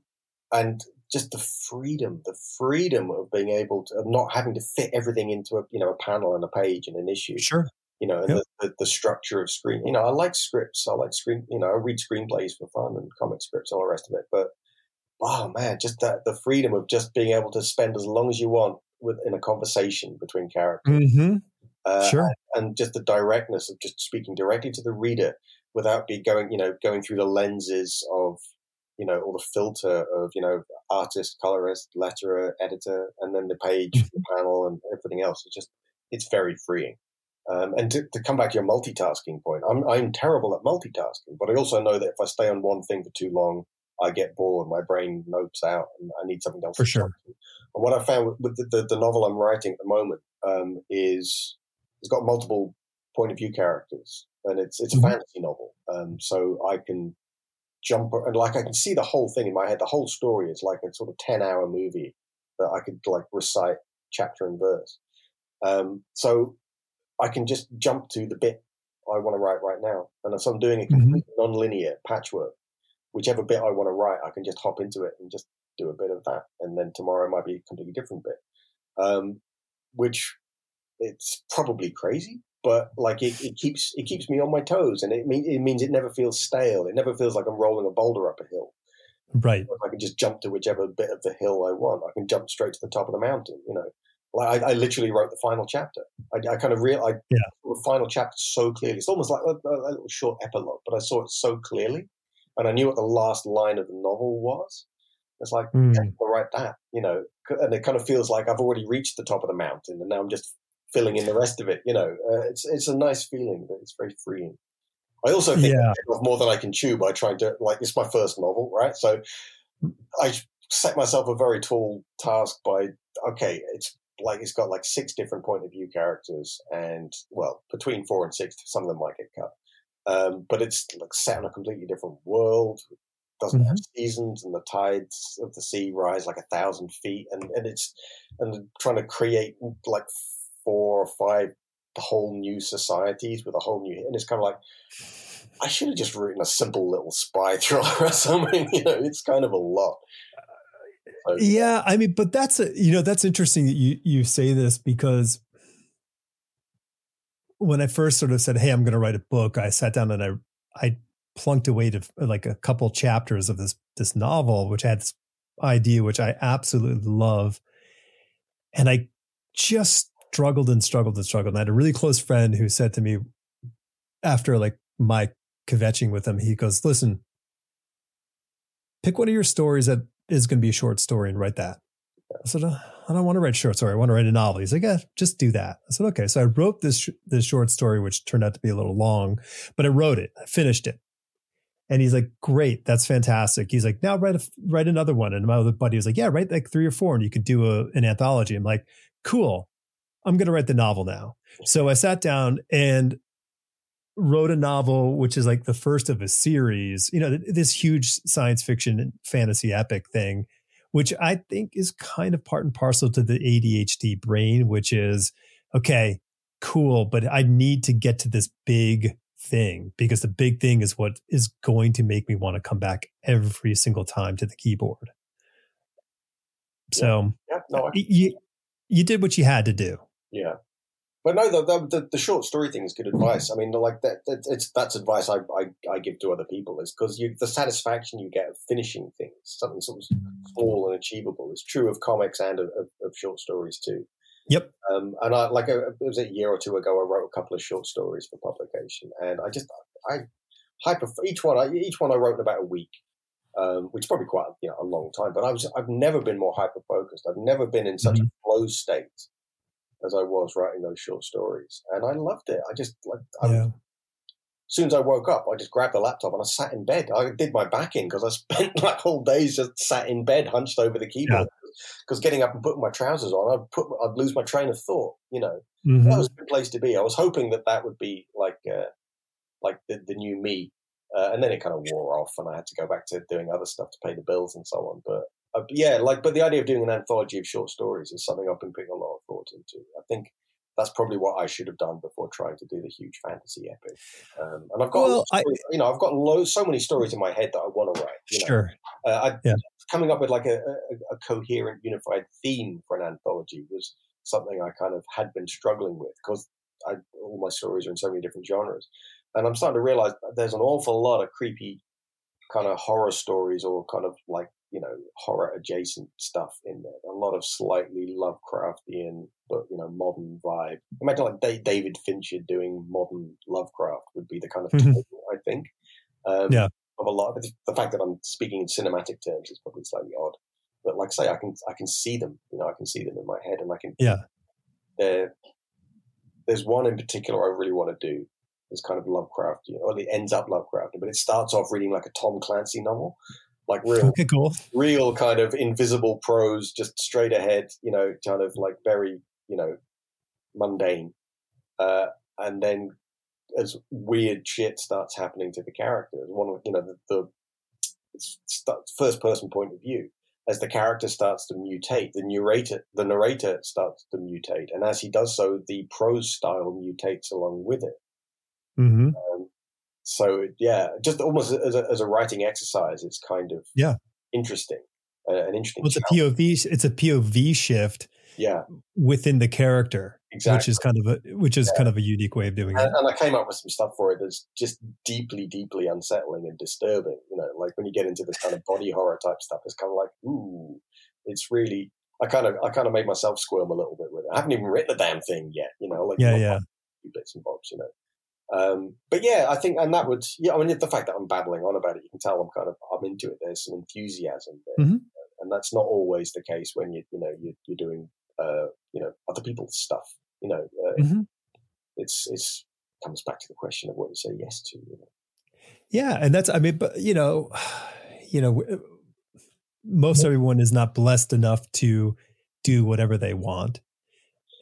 and just the freedom, the freedom of being able to, of not having to fit everything into a, you know, a panel and a page and an issue. Sure. You know, and yep. the, the, the, structure of screen. You know, I like scripts. I like screen. You know, I read screenplays for fun and comic scripts and all the rest of it. But oh man, just that the freedom of just being able to spend as long as you want with in a conversation between characters. Mm-hmm. Uh, sure. And, just the directness of just speaking directly to the reader without be going, you know, going through the lenses of you know, all the filter of, you know, artist, colorist, letterer, editor, and then the page, mm-hmm. the panel, and everything else. It's just, it's very freeing. Um, and to, to, come back to your multitasking point, I'm, I'm terrible at multitasking, but I also know that if I stay on one thing for too long, I get bored, my brain nopes out, and I need something else. For sure. And what I found with the, the, the, novel I'm writing at the moment um, is it's got multiple point of view characters, and it's it's a mm-hmm. fantasy novel, um, so I can jump and like I can see the whole thing in my head. The whole story is like a sort of ten hour movie that I could like recite chapter and verse. Um, so I can just jump to the bit I want to write right now, and so I'm doing a mm-hmm. complete mm-hmm. non-linear patchwork. Whichever bit I want to write, I can just hop into it and just do a bit of that, and then tomorrow might be a completely different bit. Um, which it's probably crazy, but like it, it keeps it keeps me on my toes, and it mean, it means it never feels stale. It never feels like I'm rolling a boulder up a hill. Right. I can just jump to whichever bit of the hill I want. I can jump straight to the top of the mountain. You know, like I, I literally wrote the final chapter. I, I kind of real I yeah. the final chapter so clearly. It's almost like a, a, little short epilogue, but I saw it so clearly, and I knew what the last line of the novel was. It's like mm. yeah, I'll write that, you know, and it kind of feels like I've already reached the top of the mountain, and now I'm just filling in the rest of it. You know, uh, it's it's a nice feeling, but it's very freeing. I also think yeah. more than I can chew by trying to like it's my first novel, right? So I set myself a very tall task by okay, it's like it's got like six different point of view characters, and well, between four and six, some of them might get cut. Um, but it's like set on a completely different world. Doesn't mm-hmm. have seasons, and the tides of the sea rise like a thousand feet, and, and it's and trying to create like four or five whole new societies with a whole new, and it's kind of like, I should have just written a simple little spy thriller or [LAUGHS] something. You know, it's kind of a lot. So, yeah, I mean, but that's a you know that's interesting that you you say this because when I first sort of said, "Hey, I'm going to write a book," I sat down and I I plunked away to like a couple chapters of this this novel, which had this idea which I absolutely love, and I just struggled and struggled and struggled. And I had a really close friend who said to me after like my kvetching with him, he goes, listen, pick one of your stories that is going to be a short story and write that. I said, uh, I don't want to write short story. I want to write a novel. He's like, yeah, just do that. I said, okay. So I wrote this, this short story, which turned out to be a little long, but I wrote it. I finished it. And he's like, great. That's fantastic. He's like, now write a, write another one. And my other buddy was like, yeah, write like three or four and you could do a, an anthology. I'm like, cool. I'm going to write the novel now. So I sat down and wrote a novel, which is like the first of a series, you know, this huge science fiction and fantasy epic thing, which I think is kind of part and parcel to the ADHD brain, which is okay, cool, but I need to get to this big thing because the big thing is what is going to make me want to come back every single time to the keyboard. So yeah, no, I, you you did what you had to do. Yeah. But no, the, the the short story thing is good advice. I mean, like that, that it's that's advice I, I, I give to other people is because you the satisfaction you get of finishing things, something sort of small and achievable, is true of comics and of, of, of short stories too. Yep. Um, and I like a, it was a year or two ago. I wrote a couple of short stories for publication, and I just I hyper each one. I, each one I wrote in about a week, um, which is probably quite you know a long time. But I was I've never been more hyper focused. I've never been in such Mhm. a flow state as I was writing those short stories, and I loved it. I just like I, Yeah. as soon as I woke up, I just grabbed the laptop and I sat in bed. I did my back in because I [LAUGHS] spent like whole days just sat in bed, hunched over the keyboard. Because getting up and putting my trousers on, I'd put, I'd lose my train of thought. You know, Mhm. that was a good place to be. I was hoping that that would be like, uh, like the, the new me, uh, and then it kind of wore off, and I had to go back to doing other stuff to pay the bills and so on. But uh, yeah, like, but the idea of doing an anthology of short stories is something I've been putting a lot of thought into. I think that's probably what I should have done before trying to do the huge fantasy epic. Um, and I've got, Well, I- stories- you know, I've got loads, so many stories in my head that I want to write. You know? Sure. uh, I, Yeah. coming up with like a, a, a coherent, unified theme for an anthology was something I kind of had been struggling with because all my stories are in so many different genres, and I'm starting to realize that there's an awful lot of creepy kind of horror stories or kind of like you know horror adjacent stuff in there. A lot of slightly Lovecraftian, but you know modern vibe. Imagine like David Fincher doing modern Lovecraft would be the kind of [LAUGHS] Mhm. tone, I think. Um, Yeah. Of a lot of it. The fact that I'm speaking in cinematic terms is probably slightly odd, but like I say, I can I can see them. You know, I can see them in my head, and I can. Yeah. There, there's one in particular I really want to do. It's kind of Lovecraftian, or it ends up Lovecraftian, but it starts off reading like a Tom Clancy novel, like real [LAUGHS] cool. real kind of invisible prose, just straight ahead, you know, kind of like very, you know, mundane. Uh, and then as weird shit starts happening to the characters, one of, you know, the, the st- first person point of view, as the character starts to mutate, the narrator, the narrator starts to mutate. And as he does so, the prose style mutates along with it. hmm Um, so yeah, just almost as a, as a writing exercise, it's kind of Yeah. interesting, uh, an interesting. Well, it's a. POV. It's a POV shift yeah, within the character, exactly. which is kind of a which is kind of a unique way of doing it. and, and I came up with some stuff for it that's just deeply, deeply unsettling and disturbing. You know, like when you get into this kind of body horror type stuff, it's kind of like, ooh, it's really. I kind of, I kind of made myself squirm a little bit with it. I haven't even written the damn thing yet. You know, like Yeah, yeah. bits and bobs. You know. Um, but yeah, I think, and that would, yeah, I mean, the fact that I'm babbling on about it, you can tell I'm kind of, I'm into it. There's some enthusiasm there, Mhm. and that's not always the case when you, you know, you, you're doing, uh, you know, other people's stuff. You know, uh, Mhm. it's it's comes back to the question of what you say yes to. You know? Yeah, and that's I mean, but you know, [SIGHS] you know, most everyone is not blessed enough to do whatever they want.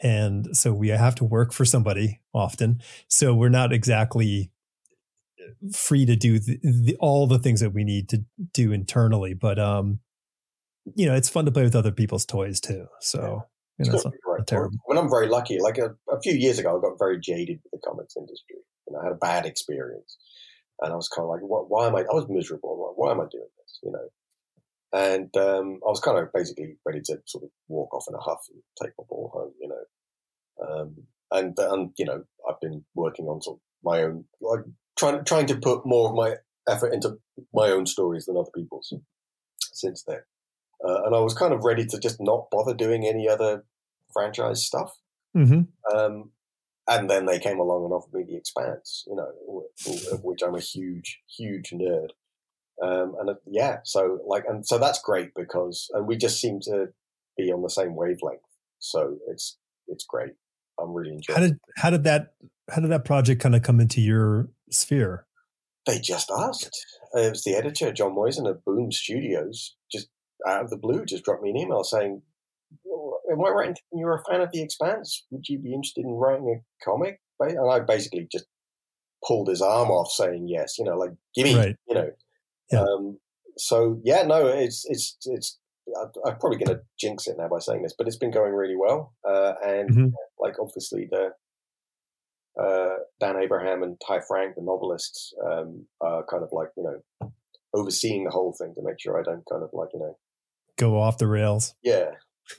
And so we have to work for somebody often. So we're not exactly free to do the, the, all the things that we need to do internally, but um you know, it's fun to play with other people's toys too. So, you know, it's not not terrible. mean, I'm very lucky. Like a, a few years ago, I got very jaded with the comics industry. You know, I had a bad experience, and I was kind of like, what, "Why am I?" I was miserable. Like, why am I doing this? You know, and um, I was kind of basically ready to sort of walk off in a huff and take my ball home. You know, um, and and you know, I've been working on sort of my own, like trying trying to put more of my effort into my own stories than other people's since then. Uh, and I was kind of ready to just not bother doing any other franchise stuff. hmm Um, and then they came along and offered me the Expanse, you know, of which I'm a huge, huge nerd. Um, and uh, yeah, so like, and so that's great because, and we just seem to be on the same wavelength. So it's it's great. I'm really enjoying. How it. did how did that how did that project kind of come into your sphere? They just asked. Uh, It was the editor, Jon Moisan of Boom Studios, just out of the blue, just dropped me an email saying, "Am I right you're a fan of The Expanse? Would you be interested in writing a comic?" And I basically just pulled his arm off, saying yes. You know, like give me, Right. you know. Um, so yeah, no, it's it's it's. I- I'm probably going to jinx it now by saying this, but it's been going really well, uh, and Mhm. like obviously the uh, Dan Abraham and Ty Franck, the novelists, um, are kind of like you know overseeing the whole thing to make sure I don't kind of like you know go off the rails. Yeah,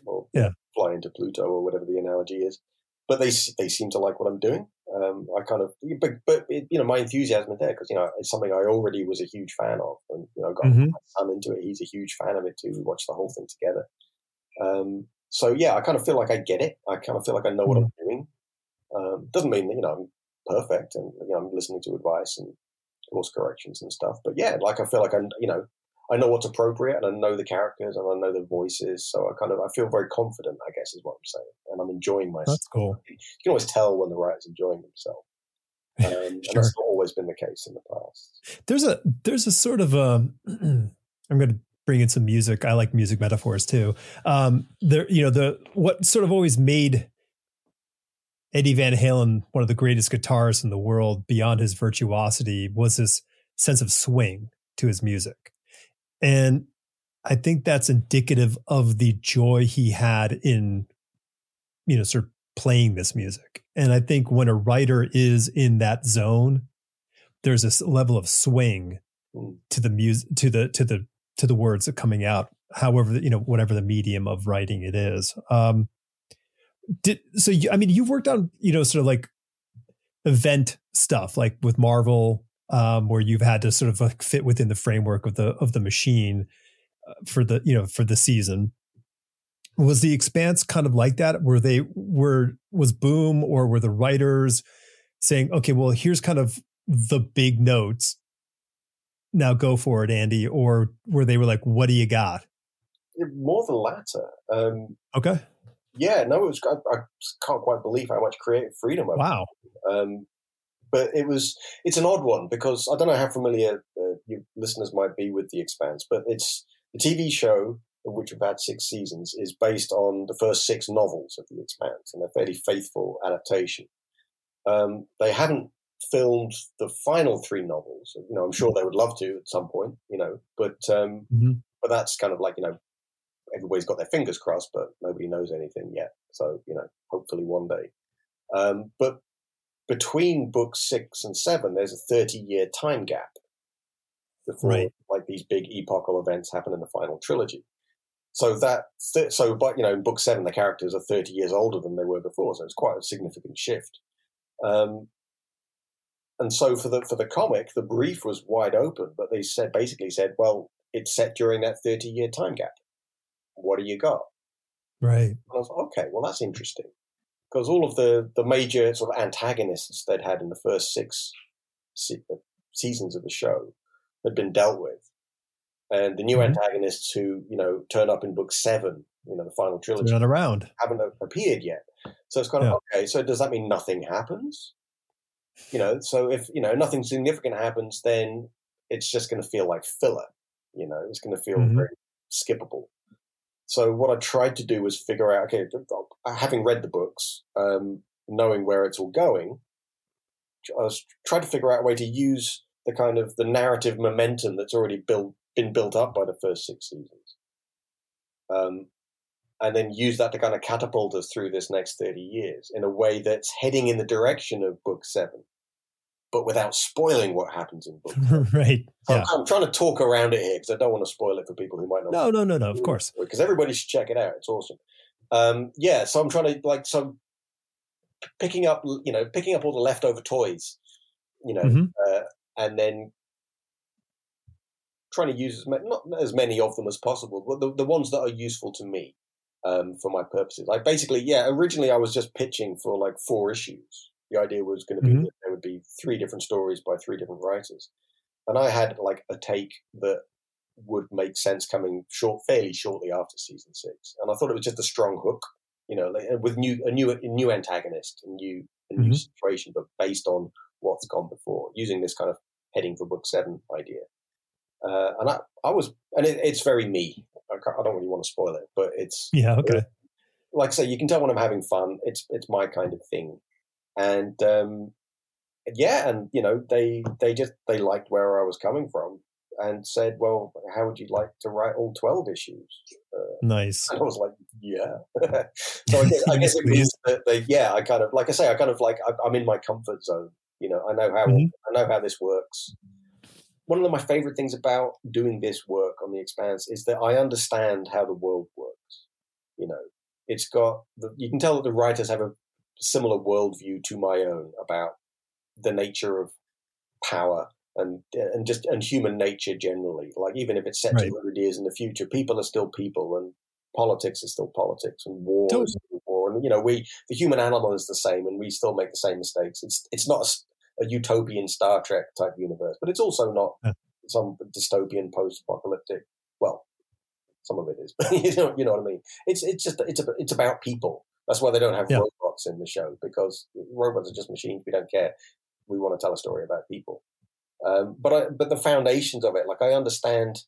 or yeah, fly into Pluto or whatever the analogy is. But they they seem to like what I'm doing. Um, I kind of, but, but it, you know, my enthusiasm is there because you know it's something I already was a huge fan of, and you know, got mm-hmm. my son into it. He's a huge fan of it too. We watched the whole thing together. Um, so yeah, I kind of feel like I get it. I kind of feel like I know what mm-hmm. I'm doing. Um, doesn't mean that you know I'm perfect, and you know I'm listening to advice and course corrections and stuff. But yeah, like I feel like I, you know, I know what's appropriate and I know the characters and I know the voices. So I kind of, I feel very confident, I guess is what I'm saying. And I'm enjoying myself. That's cool. [LAUGHS] You can always tell when the writer's enjoying themselves. [LAUGHS] Um, sure. And that's not always been the case in the past. There's a, there's a sort of a, [CLEARS THROAT] I'm going to bring in some music. I like music metaphors too. Um, there, you know, the, what sort of always made Eddie Van Halen, one of the greatest guitarists in the world, beyond his virtuosity, was this sense of swing to his music. And I think that's indicative of the joy he had in, you know, sort of playing this music. And I think when a writer is in that zone, there's this level of swing hmm. to the music, to the, to the, to the words that coming out, however, you know, whatever the medium of writing it is. Um, did so you, i mean you've worked on you know sort of like event stuff like with marvel um, where you've had to sort of like fit within the framework of the of the machine uh, for the you know for the season was the expanse kind of like that were they were was boom or were the writers saying okay well here's kind of the big notes now go for it andy or were they were like what do you got more the latter um, okay yeah, no, it was. I, I, can't quite believe how much creative freedom. I wow. Um, but it was. It's an odd one because I don't know how familiar uh, your listeners might be with The Expanse, but it's the TV show, which we've had six seasons, is based on the first six novels of The Expanse, and a fairly faithful adaptation. Um, they haven't filmed the final three novels. You know, I'm sure they would love to at some point. You know, but um, mm-hmm. but that's kind of like you know everybody's got their fingers crossed, but nobody knows anything yet. So, you know, hopefully one day. Um, but between books six and seven, there's a 30 year time gap before right. like these big epochal events happen in the final trilogy. So that, th- so, but, you know, in book seven, the characters are 30 years older than they were before. So it's quite a significant shift. Um, and so for the, for the comic, the brief was wide open, but they said, basically said, well, it's set during that 30 year time gap what do you got? Right. And I was like, okay, well, that's interesting. Because all of the, the major sort of antagonists they'd had in the first six se- seasons of the show had been dealt with. And the new mm-hmm. antagonists who, you know, turn up in book seven, you know, the final trilogy, not around, haven't appeared yet. So it's kind of, yeah. okay, so does that mean nothing happens? You know, so if, you know, nothing significant happens, then it's just going to feel like filler. You know, it's going to feel mm-hmm. very skippable. So what I tried to do was figure out, okay, having read the books, um, knowing where it's all going, I was trying to figure out a way to use the kind of the narrative momentum that's already built been built up by the first six seasons, um, and then use that to kind of catapult us through this next thirty years in a way that's heading in the direction of book seven but without spoiling what happens in book. [LAUGHS] right. So yeah. I'm, I'm, trying to talk around it here because I don't want to spoil it for people who might not. No, no, no, no. Of course. Because everybody should check it out. It's awesome. Um, yeah. So I'm trying to like so picking up you know picking up all the leftover toys, you know, mm-hmm. uh, and then trying to use as many, not as many of them as possible, but the, the ones that are useful to me um, for my purposes. Like basically, yeah. Originally, I was just pitching for like four issues the idea was going to be mm-hmm. that there would be three different stories by three different writers, and I had like a take that would make sense coming short, fairly shortly after season six, and I thought it was just a strong hook, you know, like, with new a new a new antagonist, a new a new mm-hmm. situation, but based on what's gone before, using this kind of heading for book seven idea. Uh, and I, I was, and it, it's very me. I, I, don't really want to spoil it, but it's yeah, okay. like I say, you can tell when I'm having fun. It's it's my kind of thing and um, yeah, and you know they they just they liked where I was coming from and said, "Well, how would you like to write all twelve issues?" Uh, nice. And [LAUGHS] I was like, yeah. [LAUGHS] so I guess, I [LAUGHS] guess it means that they, yeah, I kind of, like I say, I kind of like, I, am in my comfort zone. You know, I know how, mm-hmm. I know how this works. One of my favorite things about doing this work on the expanse is that I understand how the world works. You know, it's got, the, you can tell that the writers have a similar worldview to my own about the nature of power and and just and human nature generally. Like even if it's set right. 200 years in the future, people are still people, and politics is still politics, and war totally. is still war. And you know, we the human animal is the same, and we still make the same mistakes. It's it's not a, a utopian Star Trek type universe, but it's also not yeah. some dystopian post-apocalyptic. Well, some of it is, [LAUGHS] but you know, you know what I mean. It's it's just it's a, it's about people. That's why they don't have yeah. robots in the show because robots are just machines. We don't care. We want to tell a story about people. Um, but I, but the foundations of it, like I understand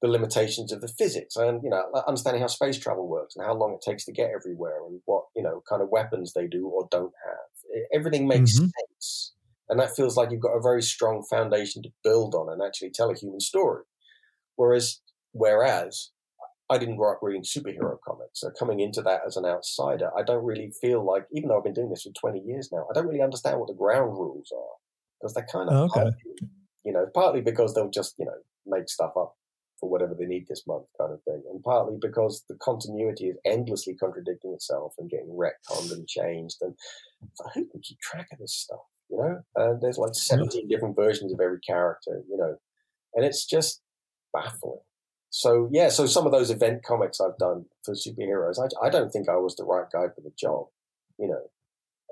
the limitations of the physics and you know understanding how space travel works and how long it takes to get everywhere and what you know kind of weapons they do or don't have. Everything makes mm-hmm. sense, and that feels like you've got a very strong foundation to build on and actually tell a human story. Whereas whereas I didn't grow up reading superhero comics. So coming into that as an outsider, I don't really feel like, even though I've been doing this for 20 years now, I don't really understand what the ground rules are because they're kind of, oh, okay. you know, partly because they'll just, you know, make stuff up for whatever they need this month kind of thing. And partly because the continuity is endlessly contradicting itself and getting retconned and changed. And who can keep track of this stuff? You know, and there's like 17 different versions of every character, you know, and it's just baffling. So yeah, so some of those event comics I've done for superheroes, I, I don't think I was the right guy for the job. You know,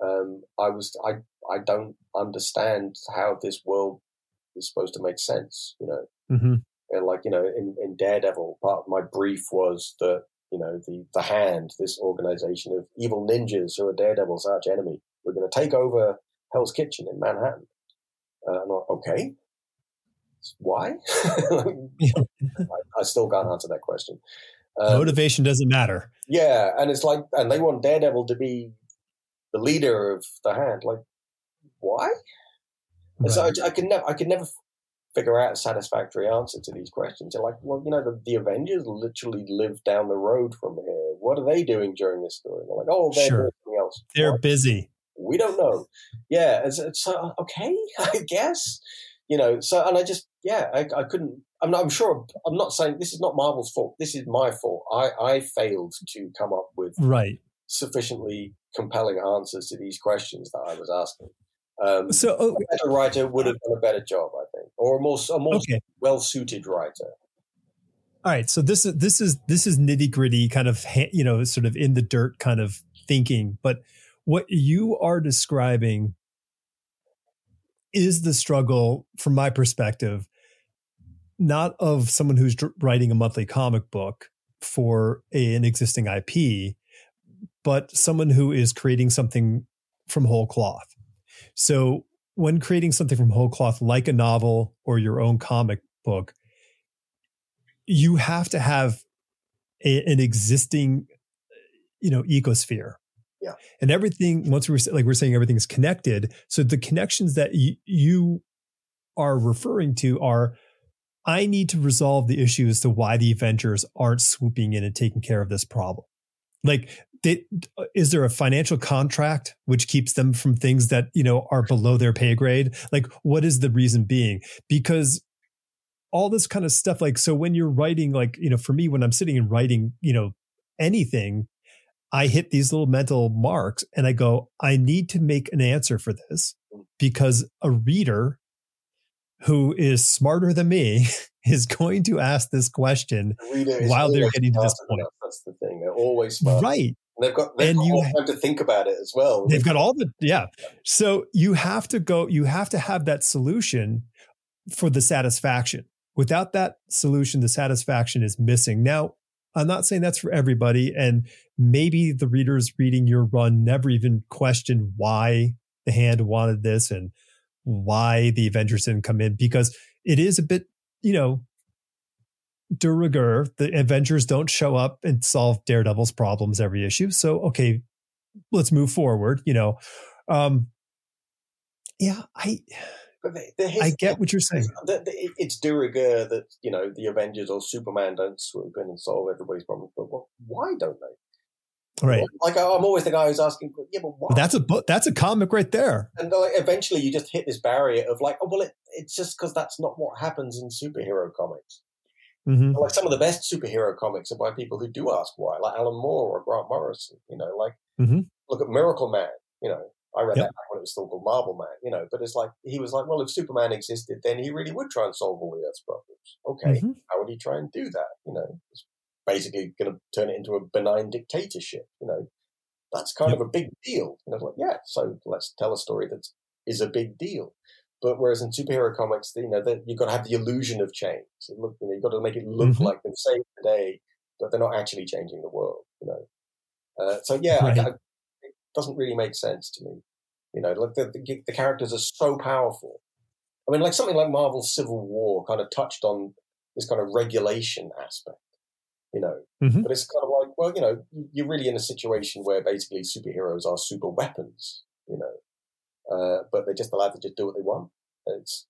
um, I was I I don't understand how this world is supposed to make sense. You know, mm-hmm. and like you know, in, in Daredevil, part of my brief was that you know the the Hand, this organization of evil ninjas who are Daredevil's arch enemy, we're going to take over Hell's Kitchen in Manhattan. Uh, and I, okay, why? [LAUGHS] [LAUGHS] I, I, still can't answer that question. Um, Motivation doesn't matter. Yeah, and it's like, and they want Daredevil to be the leader of the Hand. Like, why? Right. So I, I can never, I could never figure out a satisfactory answer to these questions. They're like, well, you know, the, the, Avengers literally live down the road from here. What are they doing during this story? They're like, oh, they're sure. doing something else. They're what? busy. We don't know. Yeah, it's, it's uh, okay, [LAUGHS] I guess you know, so and I just yeah, I, I couldn't. I'm not. I'm sure. I'm not saying this is not Marvel's fault. This is my fault. I I failed to come up with right sufficiently compelling answers to these questions that I was asking. Um, so oh, a better writer would have done a better job, I think, or a more a more okay. well suited writer. All right, so this is this is this is nitty gritty kind of you know sort of in the dirt kind of thinking, but what you are describing is the struggle from my perspective not of someone who's writing a monthly comic book for a, an existing IP, but someone who is creating something from whole cloth. So when creating something from whole cloth, like a novel or your own comic book, you have to have a, an existing, you know, ecosphere yeah. And everything, once we are like we're saying, everything is connected. So the connections that y- you are referring to are I need to resolve the issue as to why the Avengers aren't swooping in and taking care of this problem. Like, they, is there a financial contract which keeps them from things that, you know, are below their pay grade? Like, what is the reason being? Because all this kind of stuff, like, so when you're writing, like, you know, for me, when I'm sitting and writing, you know, anything, I hit these little mental marks and I go, I need to make an answer for this because a reader who is smarter than me [LAUGHS] is going to ask this question while they're getting to this point. That's the thing. They're always smart. Right. And they've got, they've and got you time to think about it as well. They've got all the, yeah. So you have to go, you have to have that solution for the satisfaction. Without that solution, the satisfaction is missing. Now, I'm not saying that's for everybody. And maybe the readers reading your run never even questioned why the hand wanted this and why the Avengers didn't come in because it is a bit, you know, de rigueur. The Avengers don't show up and solve Daredevil's problems every issue. So, okay, let's move forward, you know. Um, yeah, I but the, the I get what you're saying. The, it's de rigueur that you know the Avengers or Superman don't swoop in and solve everybody's problems. But what why don't they? Right. Like I'm always the guy who's asking, yeah, but why? That's a book. That's a comic right there. And like, eventually, you just hit this barrier of like, oh well, it, it's just because that's not what happens in superhero comics. Mm-hmm. Like some of the best superhero comics are by people who do ask why, like Alan Moore or Grant Morrison. You know, like mm-hmm. look at Miracleman. You know, I read Yep. that when it was still called Marvelman. You know, but it's like he was like, well, if Superman existed, then he really would try and solve all the Earth's problems. Okay, Mhm. how would he try and do that? You know, it's basically going to turn it into a benign dictatorship. You know, that's kind Yep. of a big deal. You know, like yeah, so let's tell a story that is a big deal. But whereas in superhero comics, you know, that you've got to have the illusion of change. So look, you know, you've got to make it look Mhm. like they've saved the day, but they're not actually changing the world. You know, uh, so yeah, Right. I, I, it doesn't really make sense to me. You know, like the, the the characters are so powerful. I mean, like something like Marvel's Civil War kind of touched on this kind of regulation aspect. You know, Mhm. but it's kind of like, well, you know, you're really in a situation where basically superheroes are super weapons. You know, uh, but they're just allowed to just do what they want. It's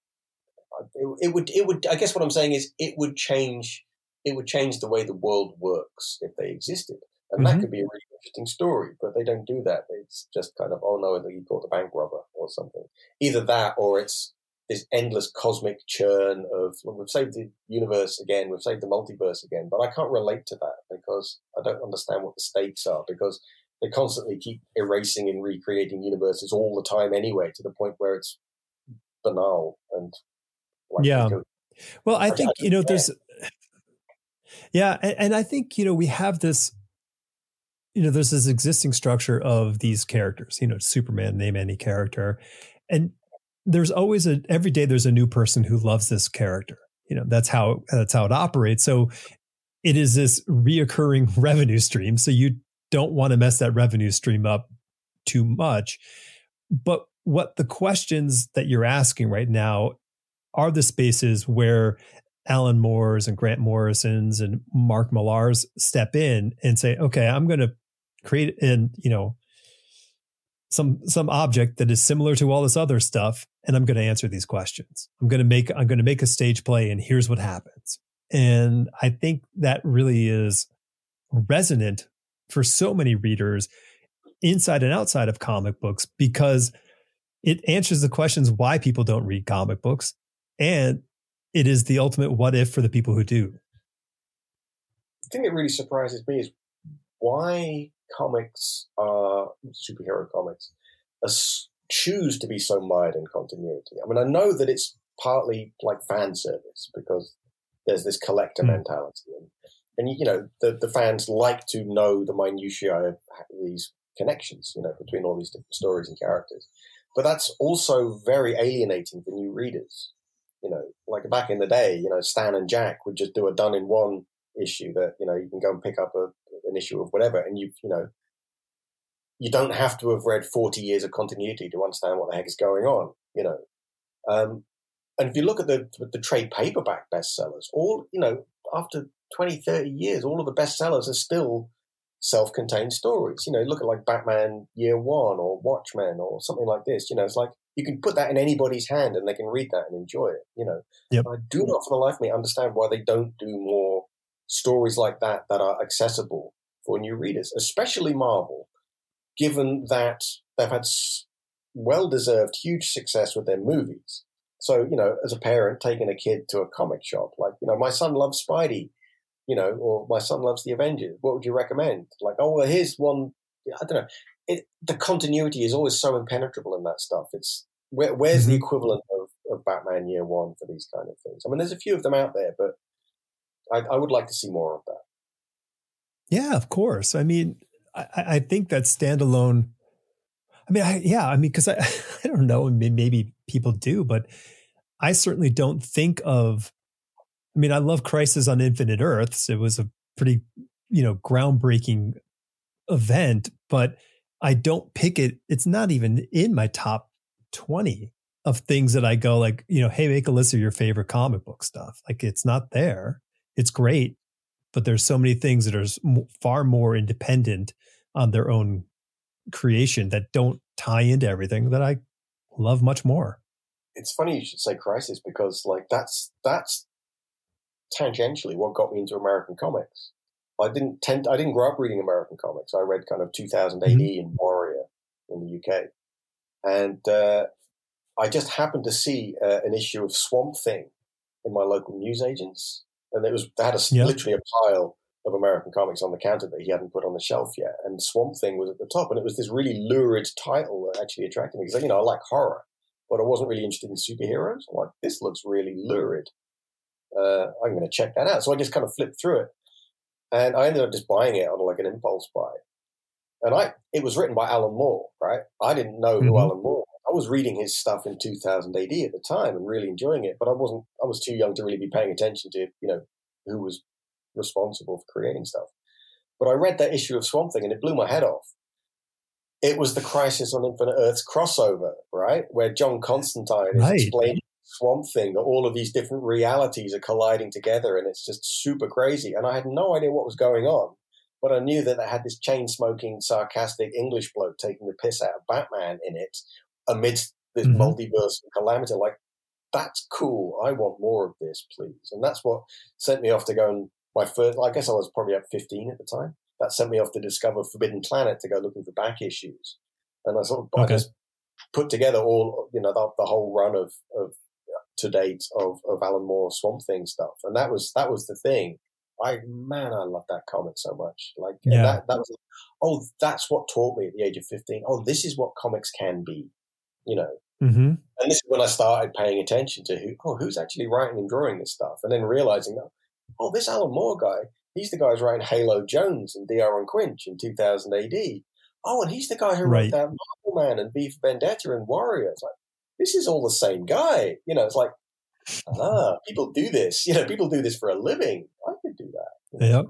it, it would it would I guess what I'm saying is it would change it would change the way the world works if they existed, and Mhm. that could be a really interesting story. But they don't do that. It's just kind of oh no, you caught the bank robber or something. Either that or it's this endless cosmic churn of well, we've saved the universe again, we've saved the multiverse again, but I can't relate to that because I don't understand what the stakes are because they constantly keep erasing and recreating universes all the time anyway to the point where it's banal and like Yeah. Well, I think you know there's yeah, and, and I think you know we have this you know there's this existing structure of these characters. You know, Superman, name any character, and there's always a every day there's a new person who loves this character. You know, that's how that's how it operates. So it is this reoccurring [LAUGHS] revenue stream. So you don't want to mess that revenue stream up too much. But what the questions that you're asking right now are the spaces where Alan Moore's and Grant Morrison's and Mark Millar's step in and say, okay, I'm going to create and you know, some some object that is similar to all this other stuff and I'm going to answer these questions. I'm going to make I'm going to make a stage play and here's what happens. And I think that really is resonant for so many readers inside and outside of comic books because it answers the questions why people don't read comic books and it is the ultimate what if for the people who do. the thing that really surprises me is why comics are superhero comics are, choose to be so mired in continuity. I mean, I know that it's partly like fan service because there's this collector Hmm. mentality, and, and you know the the fans like to know the minutiae of these connections, you know, between all these different stories and characters. But that's also very alienating for new readers. You know, like back in the day, you know, Stan and Jack would just do a done in one issue that you know you can go and pick up a, an issue of whatever, and you you know you don't have to have read forty years of continuity to understand what the heck is going on. You know, um, and if you look at the the trade paperback bestsellers, all you know after 20, 30 years, all of the bestsellers are still self-contained stories. You know, look at like Batman Year One or Watchmen or something like this. You know, it's like you can put that in anybody's hand and they can read that and enjoy it. You know, Yep. I do not for the life of me understand why they don't do more stories like that that are accessible for new readers, especially Marvel, given that they've had well-deserved huge success with their movies. So, you know, as a parent taking a kid to a comic shop, like, you know, my son loves Spidey, you know, or my son loves the Avengers. What would you recommend? Like, oh, well, here's one. I don't know. It, the continuity is always so impenetrable in that stuff. It's where, where's the Mhm. equivalent of, of Batman Year One for these kind of things? I mean, there's a few of them out there, but I, I would like to see more of that. Yeah, of course. I mean, I, I think that standalone. I mean, I, yeah, I mean, because I, [LAUGHS] I don't know, maybe people do, but I certainly don't think of. I mean, I love Crisis on Infinite Earths. It was a pretty, you know, groundbreaking event, but I don't pick it. It's not even in my top twenty of things that I go like, you know, hey, make a list of your favorite comic book stuff. Like, it's not there. It's great, but there's so many things that are far more independent on their own creation that don't tie into everything that I love much more. It's funny you should say Crisis because, like, that's that's tangentially what got me into American comics. I didn't tend. I didn't grow up reading American comics. I read kind of 2000 AD mm-hmm. and Warrior in the UK, and uh, I just happened to see uh, an issue of Swamp Thing in my local newsagents, and it was they had a, yeah. literally a pile of American comics on the counter that he hadn't put on the shelf yet, and Swamp Thing was at the top, and it was this really lurid title that actually attracted me because you know I like horror, but I wasn't really interested in superheroes. I'm like, this looks really lurid. Uh, I'm going to check that out. So I just kind of flipped through it, and I ended up just buying it on like an impulse buy. And I, it was written by Alan Moore, right? I didn't know who mm-hmm. Alan Moore. I was reading his stuff in 2000 AD at the time and really enjoying it, but I wasn't. I was too young to really be paying attention to, you know, who was responsible for creating stuff. But I read that issue of Swamp Thing and it blew my head off. It was the Crisis on Infinite Earths crossover, right? Where John Constantine is right. explaining Swamp Thing that all of these different realities are colliding together and it's just super crazy. And I had no idea what was going on, but I knew that they had this chain smoking, sarcastic English bloke taking the piss out of Batman in it amidst this mm-hmm. multiverse of calamity. Like, that's cool. I want more of this, please. And that's what sent me off to go and my first, I guess I was probably at 15 at the time. That sent me off to discover Forbidden Planet to go looking for back issues. And I sort of okay. I just put together all, you know, the, the whole run of, of to date of, of Alan Moore Swamp Thing stuff. And that was, that was the thing. I, man, I love that comic so much. Like, yeah. that, that was, oh, that's what taught me at the age of 15. Oh, this is what comics can be, you know. Mm-hmm. And this is when I started paying attention to who, oh, who's actually writing and drawing this stuff, and then realizing that oh, this Alan Moore guy, he's the guy who's writing Halo Jones and D.R. and Quinch in 2000 AD. Oh, and he's the guy who right. wrote that Marvelman and V for Vendetta and Warrior. It's like, this is all the same guy. You know, it's like, ah, people do this. [LAUGHS] You know, people do this for a living. I could do that. Yeah.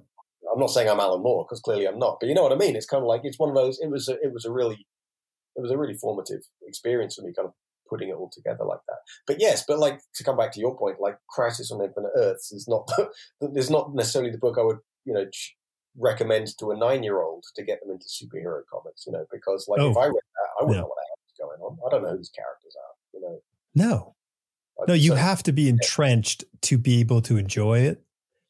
I'm not saying I'm Alan Moore because clearly I'm not, but you know what I mean. It's kind of like it's one of those. It was a, it was a really it was a really formative experience for me, kind of putting it all together like that. But yes, but like to come back to your point, like Crisis on Infinite Earths is not there's not necessarily the book I would you know recommend to a nine year old to get them into superhero comics. You know, because like oh, if I read that, I wouldn't no. know what the hell is going on. I don't know who these characters are. You know, no. no, you have to be entrenched yeah. to be able to enjoy it.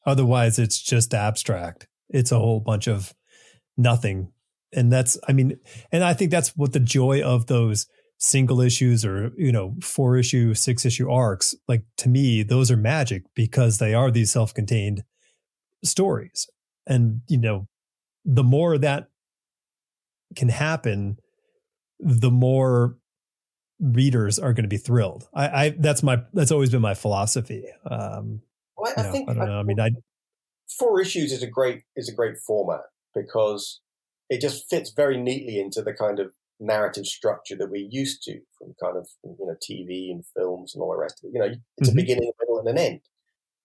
Otherwise, it's just abstract. It's a whole bunch of nothing. And that's, I mean, and I think that's what the joy of those single issues or you know four issue six issue arcs like to me those are magic because they are these self-contained stories. And you know the more that can happen the more readers are going to be thrilled. I, I that's my that's always been my philosophy. Um well, I, I know, think i don't know i mean i four issues is a great is a great format because it just fits very neatly into the kind of narrative structure that we're used to from kind of you know TV and films and all the rest of it. You know, it's mm-hmm. a beginning, a middle, and an end.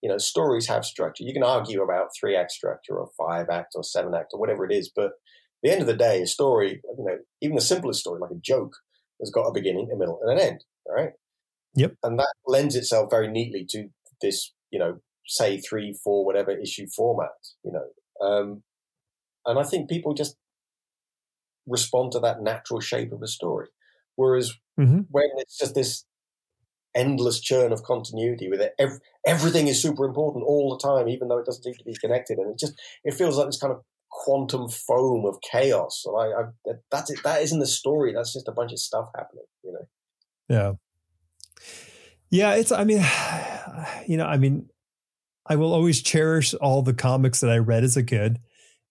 You know, stories have structure. You can argue about three act structure or five act or seven act or whatever it is, but at the end of the day, a story, you know, even the simplest story, like a joke, has got a beginning, a middle, and an end. Right. Yep. And that lends itself very neatly to this, you know, say three, four, whatever issue format. You know, um, and I think people just respond to that natural shape of a story. Whereas mm-hmm. when it's just this endless churn of continuity with it, ev- everything is super important all the time, even though it doesn't seem to be connected, and it just it feels like this kind of quantum foam of chaos. And I, I that's it. That isn't the story. That's just a bunch of stuff happening. You know. Yeah. Yeah, it's. I mean, [SIGHS] you know, I mean, I will always cherish all the comics that I read as a kid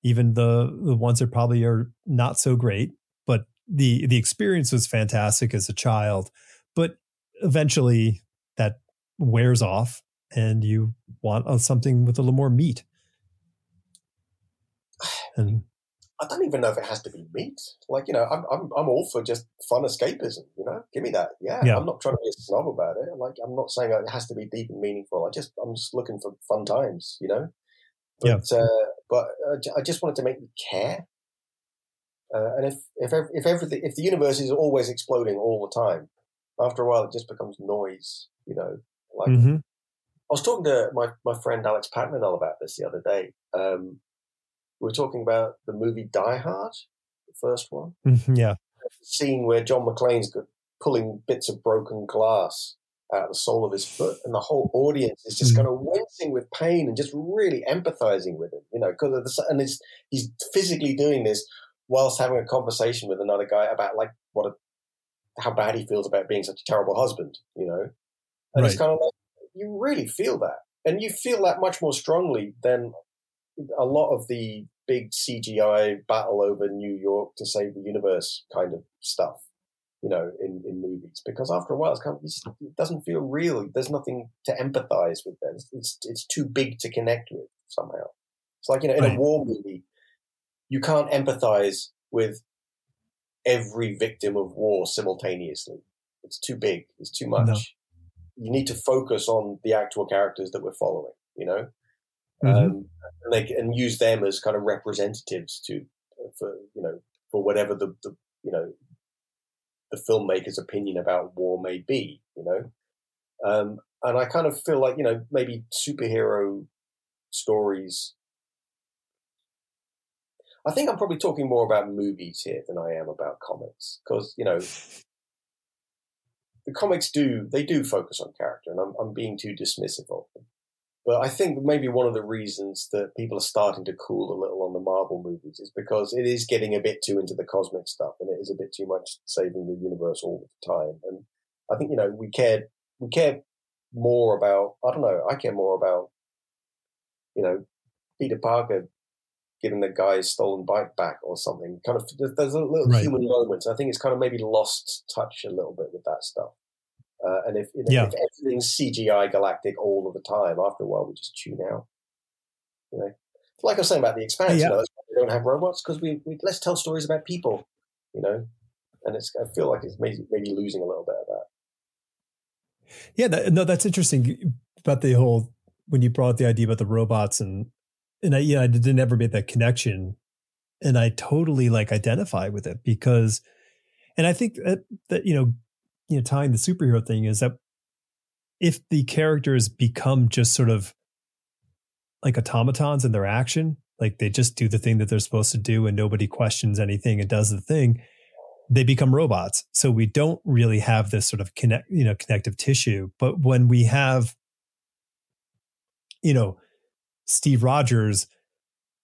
even the the ones that probably are not so great. But the the experience was fantastic as a child. But eventually that wears off, and you want something with a little more meat. And I don't even know if it has to be meat. Like you know, I'm I'm I'm all for just fun escapism. You know, give me that. Yeah, yeah. I'm not trying to be a snob about it. Like I'm not saying it has to be deep and meaningful. I just I'm just looking for fun times. You know, but, yeah. Uh, but I just wanted to make me care. Uh, and if if if everything if the universe is always exploding all the time, after a while it just becomes noise. You know, like mm-hmm. I was talking to my my friend Alex Paknadel about this the other day. Um, we were talking about the movie Die Hard, the first one. Mm-hmm, yeah, the scene where John McClane's pulling bits of broken glass out of the sole of his foot, and the whole audience is just mm. kind of wincing with pain and just really empathizing with him, you know, because and he's he's physically doing this whilst having a conversation with another guy about like what a, how bad he feels about being such a terrible husband, you know, and right. it's kind of like you really feel that, and you feel that much more strongly than a lot of the big CGI battle over New York to save the universe kind of stuff you know, in, in movies because after a while kind of, it doesn't feel real. There's nothing to empathize with. Them. It's, it's, it's too big to connect with somehow. It's like you know, in right. a war movie, you can't empathize with every victim of war simultaneously. It's too big. It's too much. No. You need to focus on the actual characters that we're following. You know, mm-hmm. um, and, they, and use them as kind of representatives to for you know for whatever the, the you know the filmmaker's opinion about war may be, you know. Um, and I kind of feel like, you know, maybe superhero stories. I think I'm probably talking more about movies here than I am about comics because, you know, [LAUGHS] the comics do, they do focus on character and I'm, I'm being too dismissive of them. But I think maybe one of the reasons that people are starting to cool a little on the Marvel movies is because it is getting a bit too into the cosmic stuff and it is a bit too much saving the universe all the time. And I think, you know, we cared, we care more about, I don't know, I care more about, you know, Peter Parker giving the guy's stolen bike back or something. Kind of, there's a little right. human moments. I think it's kind of maybe lost touch a little bit with that stuff. Uh, and if, you know, yeah. if everything's CGI galactic all of the time, after a while we just tune out. You know, like I was saying about the Expanse, yeah. you know, we don't have robots because we, we let's tell stories about people. You know, and it's I feel like it's maybe maybe losing a little bit of that. Yeah, that, no, that's interesting about the whole when you brought the idea about the robots and and I yeah I didn't ever make that connection, and I totally like identify with it because, and I think that, that you know you know tying the superhero thing is that if the characters become just sort of like automatons in their action, like they just do the thing that they're supposed to do and nobody questions anything and does the thing, they become robots. So we don't really have this sort of connect, you know, connective tissue. But when we have, you know, Steve Rogers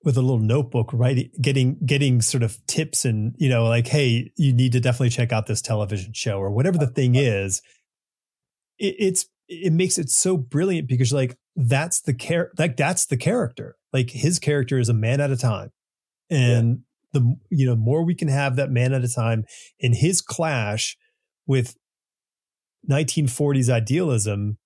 with a little notebook, writing, getting, getting sort of tips and, you know, like, hey, you need to definitely check out this television show or whatever the thing is. It, it's, it makes it so brilliant because like, that's the care, like, that's the character. Like his character is a man at a time. And yeah. the, you know, more we can have that man at a time in his clash with 1940s idealism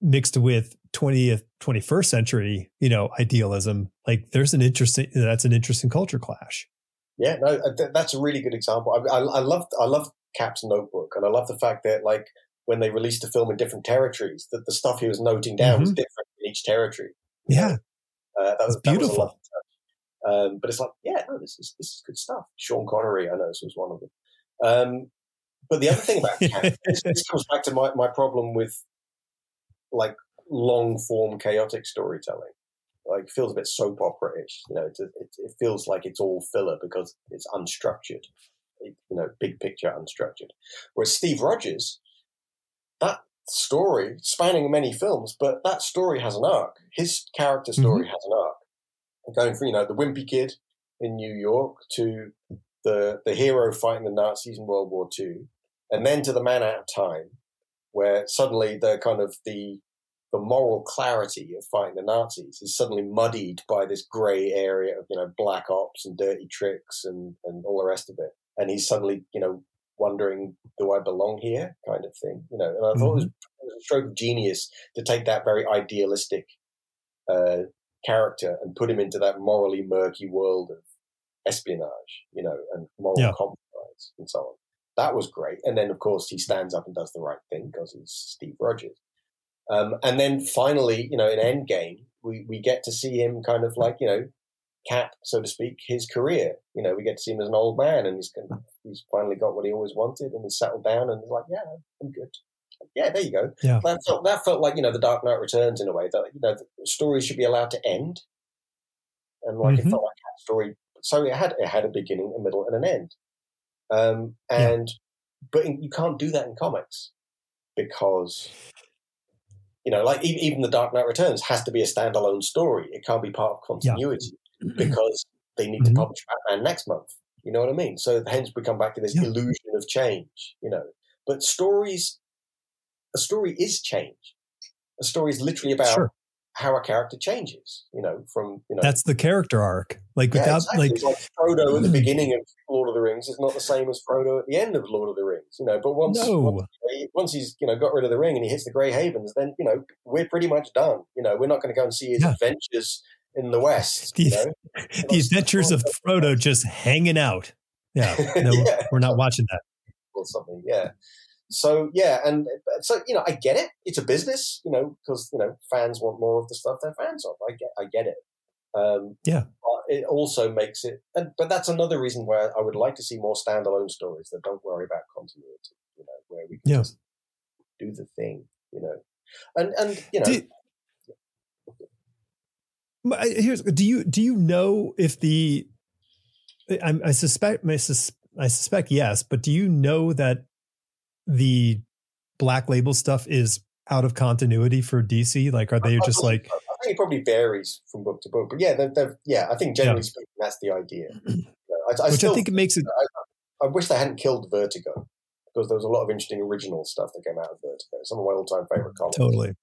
mixed with 20th 21st century you know idealism like there's an interesting that's an interesting culture clash. Yeah no uh, that's a really good example. I, I, I love i love cap's notebook and i love the fact that like when they released the film in different territories that the stuff he was noting down mm-hmm. was different in each territory yeah. Uh, that was it's beautiful. was um, but it's like yeah no this is this is good stuff. Sean connery i know this was one of them. Um, but the other thing about [LAUGHS] Cap, this, this comes back to my, my problem with like long form chaotic storytelling. Like feels a bit soap opera ish. You know, it, it, it, feels like it's all filler because it's unstructured. you know, big picture unstructured. Whereas Steve Rogers, that story spanning many films, but that story has an arc. His character story mm-hmm. has an arc. Going from you know the wimpy kid in New York to the the hero fighting the Nazis in World War II, and then to the man out of time, where suddenly the kind of the the moral clarity of fighting the Nazis is suddenly muddied by this grey area of you know black ops and dirty tricks and and all the rest of it, and he's suddenly you know wondering, do I belong here, kind of thing, you know. And I mm-hmm. thought it was, mm-hmm. it was, a stroke of genius to take that very idealistic uh, character and put him into that morally murky world of espionage, you know, and moral yeah. compromise and so on. That was great. And then, of course, he stands up and does the right thing because he's Steve Rogers. Um, and then finally, you know, in Endgame, we, we get to see him kind of like, you know, cap, so to speak, his career. You know, we get to see him as an old man and he's he's finally got what he always wanted and he's settled down and he's like, yeah, I'm good. Yeah, there you go. Yeah. That felt, that felt like, you know, the Dark Knight Returns in a way that, you know, stories should be allowed to end. And like mm-hmm. it felt like a story. So it had, it had a beginning, a middle and an end. Um, and, yeah. but you can't do that in comics because you know, like even even the Dark Knight Returns has to be a standalone story. It can't be part of continuity yeah. [CLEARS THROAT] because they need mm-hmm. to publish Batman next month. You know what I mean? So hence we come back to this yeah. illusion of change. You know, but stories, a story is change. A story is literally about sure how a character changes, you know, from, you know. That's the character arc. Like yeah, without, exactly. like, like Frodo at the beginning of Lord of the Rings is not the same as Frodo at the end of Lord of the Rings, you know, but once, no. once, once, he's, you know, got rid of the ring and he hits the Grey Havens, then, you know, we're pretty much done. You know, we're not going to go and see his yeah. adventures in the West. The, you know? [LAUGHS] the adventures of Frodo just hanging out. Yeah. [LAUGHS] No, yeah. we're not watching that. Or something. Yeah so yeah, and so you know, I get it. It's a business, you know, because you know fans want more of the stuff they're fans of. I get, I get it. Um, yeah, it also makes it, and, but that's another reason why I would like to see more standalone stories that don't worry about continuity. You know, where we can yeah. just do the thing. You know, and and you know. Do, here's do you do you know if the I, I suspect I suspect yes, but do you know that the black label stuff is out of continuity for DC? Like, are they just like? I think it probably varies from book to book, but yeah, they're, they're, yeah, I think generally yeah. speaking, that's the idea. [CLEARS THROAT] I, I Which still, I think it makes it. I, I, wish they hadn't killed Vertigo because there was a lot of interesting original stuff that came out of Vertigo. Some of my all-time favorite comics. Totally.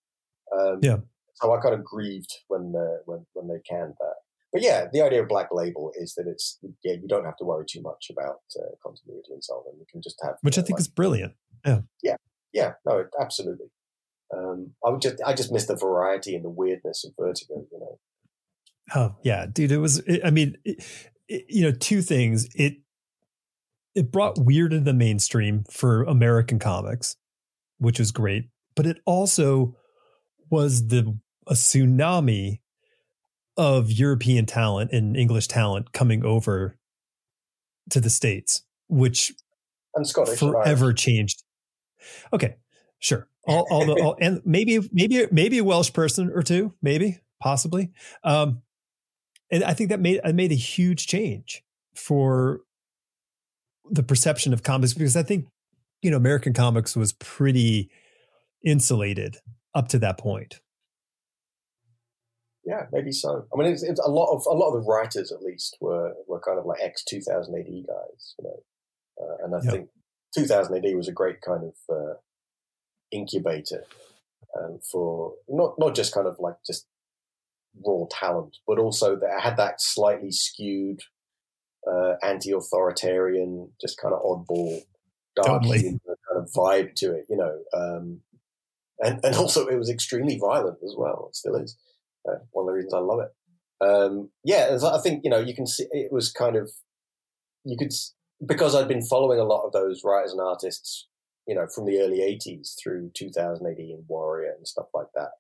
Um, yeah. So I kind of grieved when uh, when when they canned that. But yeah, the idea of Black Label is that it's yeah you don't have to worry too much about uh, continuity and so on. You can just have which I think like, is brilliant. Yeah. Yeah. Yeah. No, absolutely. Um, I would just, I just miss the variety and the weirdness of Vertigo. You know. Oh yeah, dude. It was. It, I mean, it, it, you know, two things. It it brought weird into the mainstream for American comics, which was great. But it also was the a tsunami of European talent and English talent coming over to the states, which and Scottish forever changed Okay, sure. All, all the all, and maybe maybe maybe a Welsh person or two, maybe possibly. Um, and I think that made I made a huge change for the perception of comics because I think you know American comics was pretty insulated up to that point. Yeah, maybe so. I mean, it's, it's, a lot of a lot of the writers, at least, were were kind of like ex 2000 AD guys, you know. Uh, and I yep. think 2000 AD was a great kind of uh, incubator um, for not not just kind of like just raw talent, but also that it had that slightly skewed uh, anti-authoritarian, just kind of oddball, dark totally. kind of vibe to it, you know. Um, and and also it was extremely violent as well. It still is uh, one of the reasons I love it. Um, yeah, I think you know you can see it was kind of you could because I'd been following a lot of those writers and artists, you know, from the early '80s through 2000 AD and Warrior and stuff like that.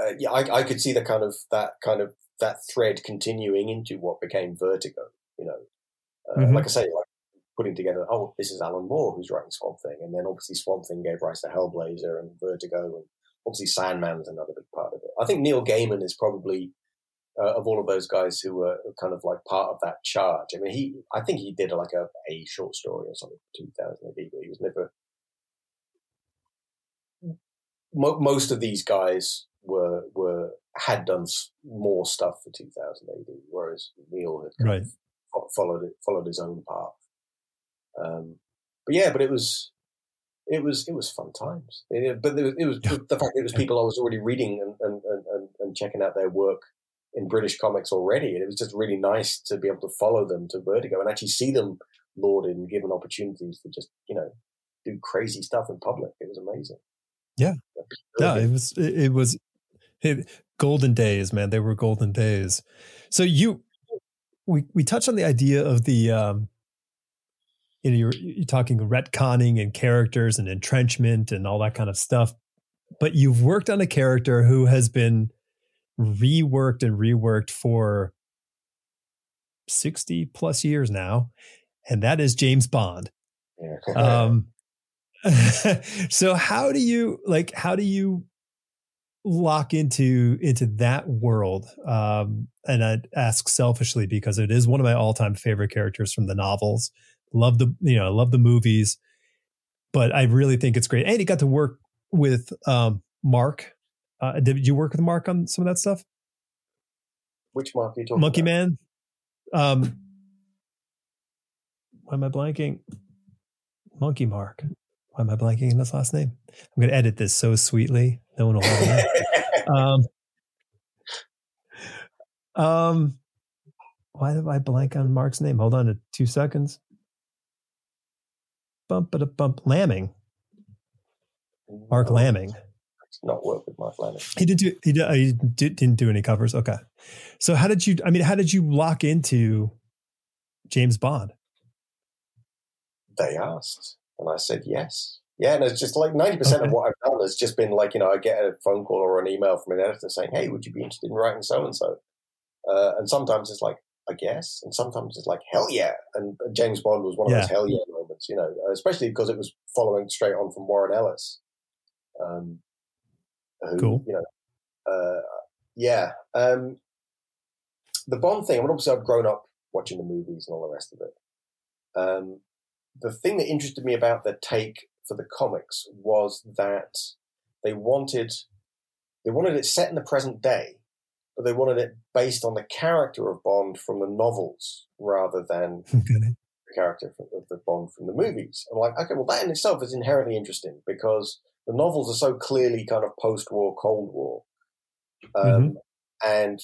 Uh, yeah, I, I, could see the kind of that kind of that thread continuing into what became Vertigo. You know, uh, mm-hmm. like I say, like putting together, oh, this is Alan Moore who's writing Swamp Thing, and then obviously Swamp Thing gave rise to Hellblazer and Vertigo, and obviously Sandman Sandman's another big part of it. I think Neil Gaiman is probably uh, of all of those guys who were kind of like part of that charge. I mean, he, I think he did like a, a short story or something 2000 AD, but he was never. Mo- most of these guys were were had done more stuff for 2000 AD, whereas Neil had right. followed it, followed his own path. Um, but yeah, but it was it was it was fun times. It, but it was, it was the fact it was people I was already reading and, and, and, and checking out their work in British comics already. And it was just really nice to be able to follow them to Vertigo and actually see them lauded and given opportunities to just, you know, do crazy stuff in public. It was amazing. Yeah. Yeah. It was, it was it, golden days, man. They were golden days. So you, we, we touched on the idea of the, um, you know, you're, you're talking retconning and characters and entrenchment and all that kind of stuff. But you've worked on a character who has been reworked and reworked for 60 plus years now, and that is James Bond. [LAUGHS] um, [LAUGHS] so how do you like how do you lock into into that world um and i ask selfishly because it is one of my all-time favorite characters from the novels love the you know love the movies but I really think it's great. And he got to work with um, Mark. Uh, did you work with Mark on some of that stuff? Which Mark are you talking Monkey about? Man. Um, why am I blanking? Monkey Mark. Why am I blanking in his last name? I'm going to edit this so sweetly. No one will know. [LAUGHS] um, um, why did I blank on Mark's name? Hold on to two seconds. Bump it a bump. Laming. Mark No, Laming. Not work with Mark Laming. He didn't do. He, did, he did, didn't do any covers. Okay. So how did you? I mean, how did you lock into James Bond? They asked, and I said yes. Yeah, and it's just like ninety percent Okay. of what I've done has just been like you know I get a phone call or an email from an editor saying, "Hey, would you be interested in writing so and so?" And sometimes it's like, "I guess," and sometimes it's like, "Hell yeah!" And James Bond was one of Yeah. those hell yeah you know, especially because it was following straight on from Warren Ellis. Um, who, Cool. You know, uh, yeah. Um, the Bond thing. I mean, obviously, I've grown up watching the movies and all the rest of it. Um, the thing that interested me about the take for the comics was that they wanted they wanted it set in the present day, but they wanted it based on the character of Bond from the novels rather than [LAUGHS] character from- of the Bond from the movies. I'm like, okay, well, that in itself is inherently interesting because the novels are so clearly kind of post-war, Cold War, um, and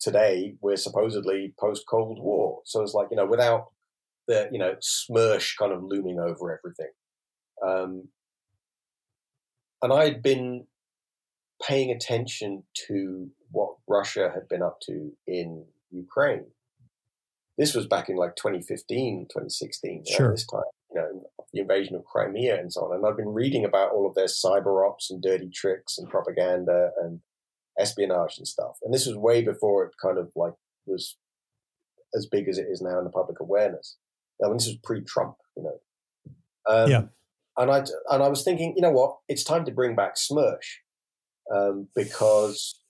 today we're supposedly post-Cold War. So it's like you know, without the you know SMERSH kind of looming over everything. Um, and I'd been paying attention to what Russia had been up to in Ukraine. This was back in like 2015, 2016, around Sure. this time, you know, the invasion of Crimea and so on. And I've been reading about all of their cyber ops and dirty tricks and propaganda and espionage and stuff. And this was way before it kind of like was as big as it is now in the public awareness. I mean, this was pre-Trump, you know. Um, Yeah. And I and I was thinking, you know what? It's time to bring back SMERSH um, because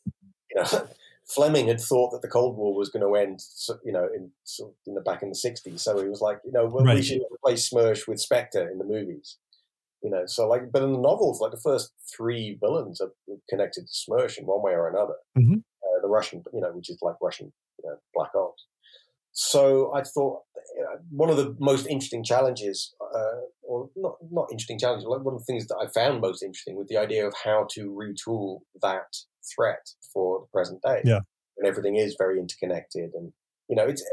you know [LAUGHS] Fleming had thought that the Cold War was going to end, you know, in sort of in the back in the '60s. So he was like, you know, well, we should replace SMERSH with Spectre in the movies. You know, so like, but in the novels, like the first three villains are connected to SMERSH in one way or another. Mhm. Uh, the Russian, you know, which is like Russian you know, black ops. So I thought uh, one of the most interesting challenges, uh, or not not interesting challenges, like one of the things that I found most interesting was the idea of how to retool that threat for the present day. Yeah. and everything is very interconnected, and you know, it's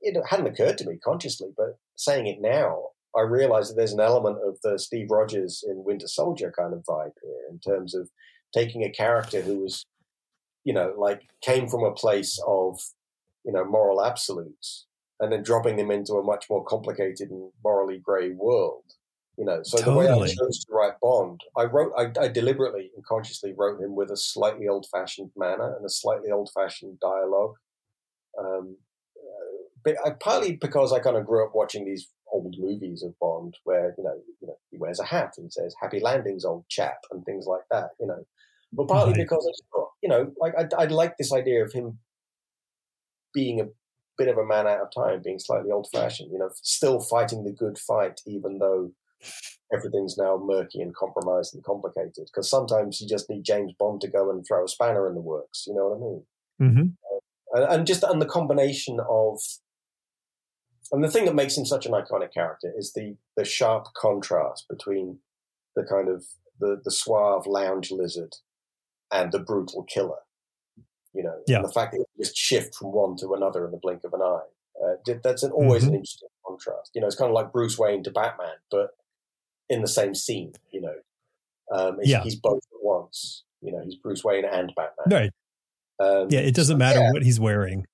it hadn't occurred to me consciously, but saying it now, I realize that there's an element of the Steve Rogers in Winter Soldier kind of vibe here in terms of taking a character who was, you know, like came from a place of, you know, moral absolutes and then dropping them into a much more complicated and morally grey world. You know, so the way I chose to write Bond, I wrote, I, I deliberately and consciously wrote him with a slightly old-fashioned manner and a slightly old-fashioned dialogue. Um, uh, but I, partly because I kind of grew up watching these old movies of Bond, where you know, you know, he wears a hat and says "Happy Landings, old chap" and things like that. You know, but partly Right. because I you know, like I, I like this idea of him being a bit of a man out of time, being slightly old-fashioned. You know, still fighting the good fight, even though everything's now murky and compromised and complicated. Because sometimes you just need James Bond to go and throw a spanner in the works. You know what I mean? hmm and, and just and the combination of and the thing that makes him such an iconic character is the the sharp contrast between the kind of the the suave lounge lizard and the brutal killer you know Yeah. the fact that it just shift from one to another in the blink of an eye uh, that's an, always an Mhm. interesting contrast you know it's kind of like bruce wayne to batman but in the same scene you know um, Yeah. he's both at once you know he's bruce wayne and batman Right. um, Yeah. It doesn't matter yeah. what he's wearing.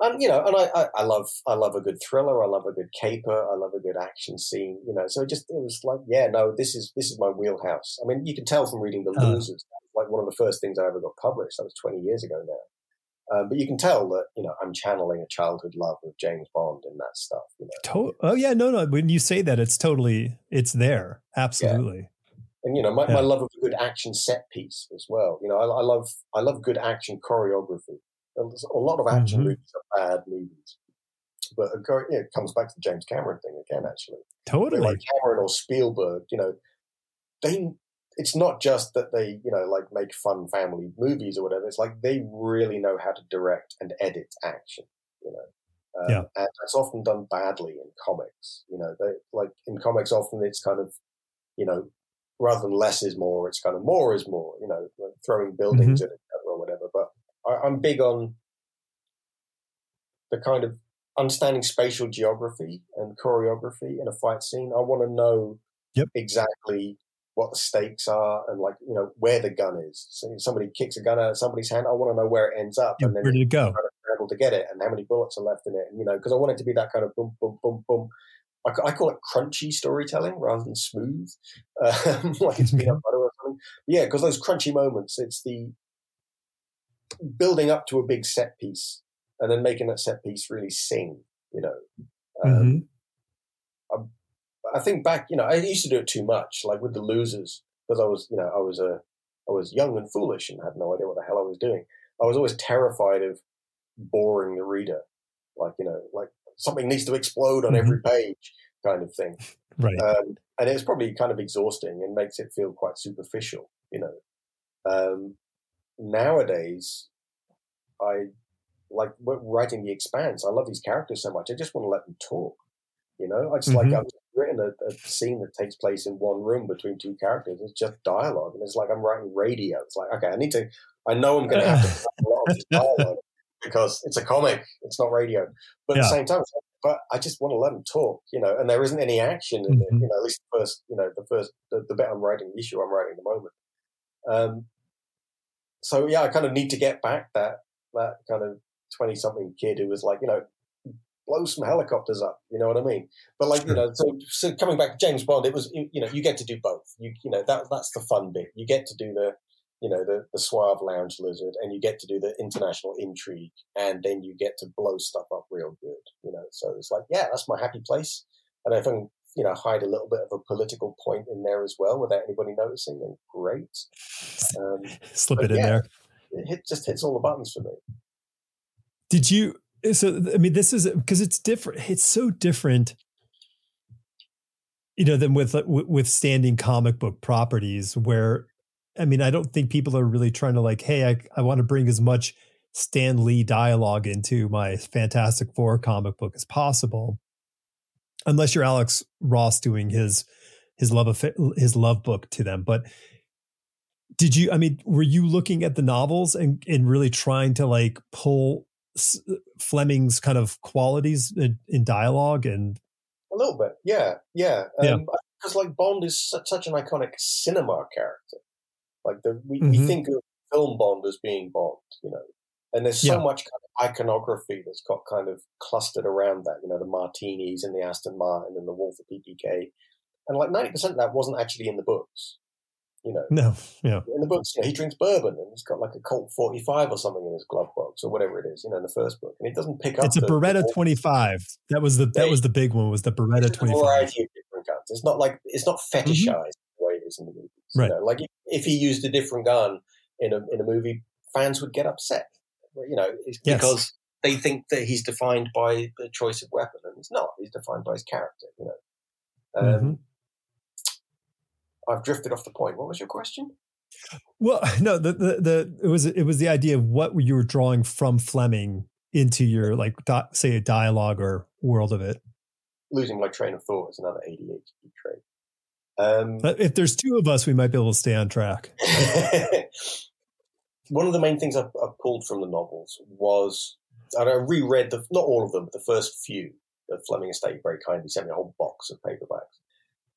and you know, and I, I, I love, I love a good thriller. I love a good caper. I love a good action scene. You know, so it just it was like, yeah, no, this is this is my wheelhouse. I mean, you can tell from reading the Uh. losers, like one of the first things I ever got published. That was twenty years ago now. Um, but you can tell that you know I'm channeling a childhood love of James Bond and that stuff. You know, To- oh yeah, no, no. When you say that, it's totally it's there. Absolutely. and you know my, Yeah. my love of a good action set piece as well. You know, I, I love I love good action choreography. And there's a lot of action Mhm. movies are bad movies. but yeah, it comes back to the James Cameron thing again. Actually, totally like Cameron or Spielberg. You know, they. It's not just that they, you know, like make fun family movies or whatever. It's like they really know how to direct and edit action. You know, um, yeah. and that's often done badly in comics. You know, they like in comics often it's kind of, you know, rather than less is more, it's kind of more is more. You know, like throwing buildings mm-hmm. at each other or whatever. But I, I'm big on the kind of understanding spatial geography and choreography in a fight scene. I want to know yep. exactly what the stakes are and like you know where the gun is. So somebody kicks a gun out of somebody's hand. I want to know where it ends up and then where did it go? Able to get it and how many bullets are left in it. And, you know, because I want it to be that kind of boom, boom, boom, boom. I, I call it crunchy storytelling rather than smooth, [LAUGHS] um, like it's peanut butter or something. Yeah, because those crunchy moments, it's the building up to a big set piece and then making that set piece really sing. You know, um, mm-hmm. I, think back. You know, I used to do it too much, like with the losers, because I was, you know, I was a, I was young and foolish and had no idea what the hell I was doing. I was always terrified of boring the reader, like you know, like something needs to explode on mm-hmm. every page, kind of thing. Right. Um, and it's probably kind of exhausting and makes it feel quite superficial. You know, um, nowadays, I like writing The Expanse. I love these characters so much. I just want to let them talk. You know, I just mm-hmm. like I've written a, a, scene that takes place in one room between two characters. It's just dialogue, and it's like I'm writing radio. It's like okay, I need to. I know I'm going to have to [LAUGHS] a lot of dialogue because it's a comic. It's not radio, but yeah. at the same time, but I just want to let them talk. You know, and there isn't any action in mm-hmm. it. You know, at least the first. You know, the first the, the bit I'm writing, the issue I'm writing at the moment. Um, so yeah, I kind of need to get back that that kind of 20 something kid who was like, you know, blow some helicopters up. You know what I mean? But like, you know, so, so coming back to James Bond, it was, you know, you get to do both. You, you know, that, that's the fun bit. You get to do the, you know, the, the suave lounge lizard and you get to do the international intrigue and then you get to blow stuff up real good, you know? So it's like, yeah, that's my happy place. And if I can, you know, hide a little bit of a political point in there as well without anybody noticing, then great. Um, [LAUGHS] Slip it in yeah, there. It hit, just hits all the buttons for me. Did you? So I mean, this is because it's different. It's so different, you know, than with with standing comic book properties. Where I mean, I don't think people are really trying to like, hey, I I want to bring as much Stan Lee dialogue into my Fantastic Four comic book as possible, unless you're Alex Ross doing his his love of his love book to them. But did you? I mean, were you looking at the novels and and really trying to like pull Fleming's kind of qualities in, in, dialogue and a little bit, yeah, yeah, um, yeah. Because like Bond is such, such, an iconic cinema character. Like the we, mm-hmm. we think of film Bond as being Bond, you know, and there's so yeah. much kind of iconography that's got kind of clustered around that. You know, the martinis and the Aston Martin and the Walther PPK, and like ninety percent of that wasn't actually in the books. You know, no, yeah. In the books, you know, he drinks bourbon and he's got like a Colt 45 or something in his glove box or whatever it is. You know, in the first book, and he doesn't pick up. It's a the, Beretta the 25. That was the that was the big one. Was the Beretta 25? variety of different guns. It's not like it's not mm-hmm. fetishized mm-hmm. the way it is in the movies. Right. You know, like if, if, he used a different gun in a in a movie, fans would get upset. You know, yes. because they think that he's defined by the choice of weapon, and he's not. He's defined by his character. You know. Um, mm-hmm. I've drifted off the point. What was your question? Well, [LAUGHS] no, the, the, the it was it was the idea of what you were drawing from Fleming into your like do, say a dialogue or world of it. Losing my train of thought is another ADHD trait. Um, if there's two of us, we might be able to stay on track. [LAUGHS] One of the main things I, I pulled from the novels was, and I reread the not all of them, but the first few. The Fleming Estate very kindly sent me a whole box of paperbacks.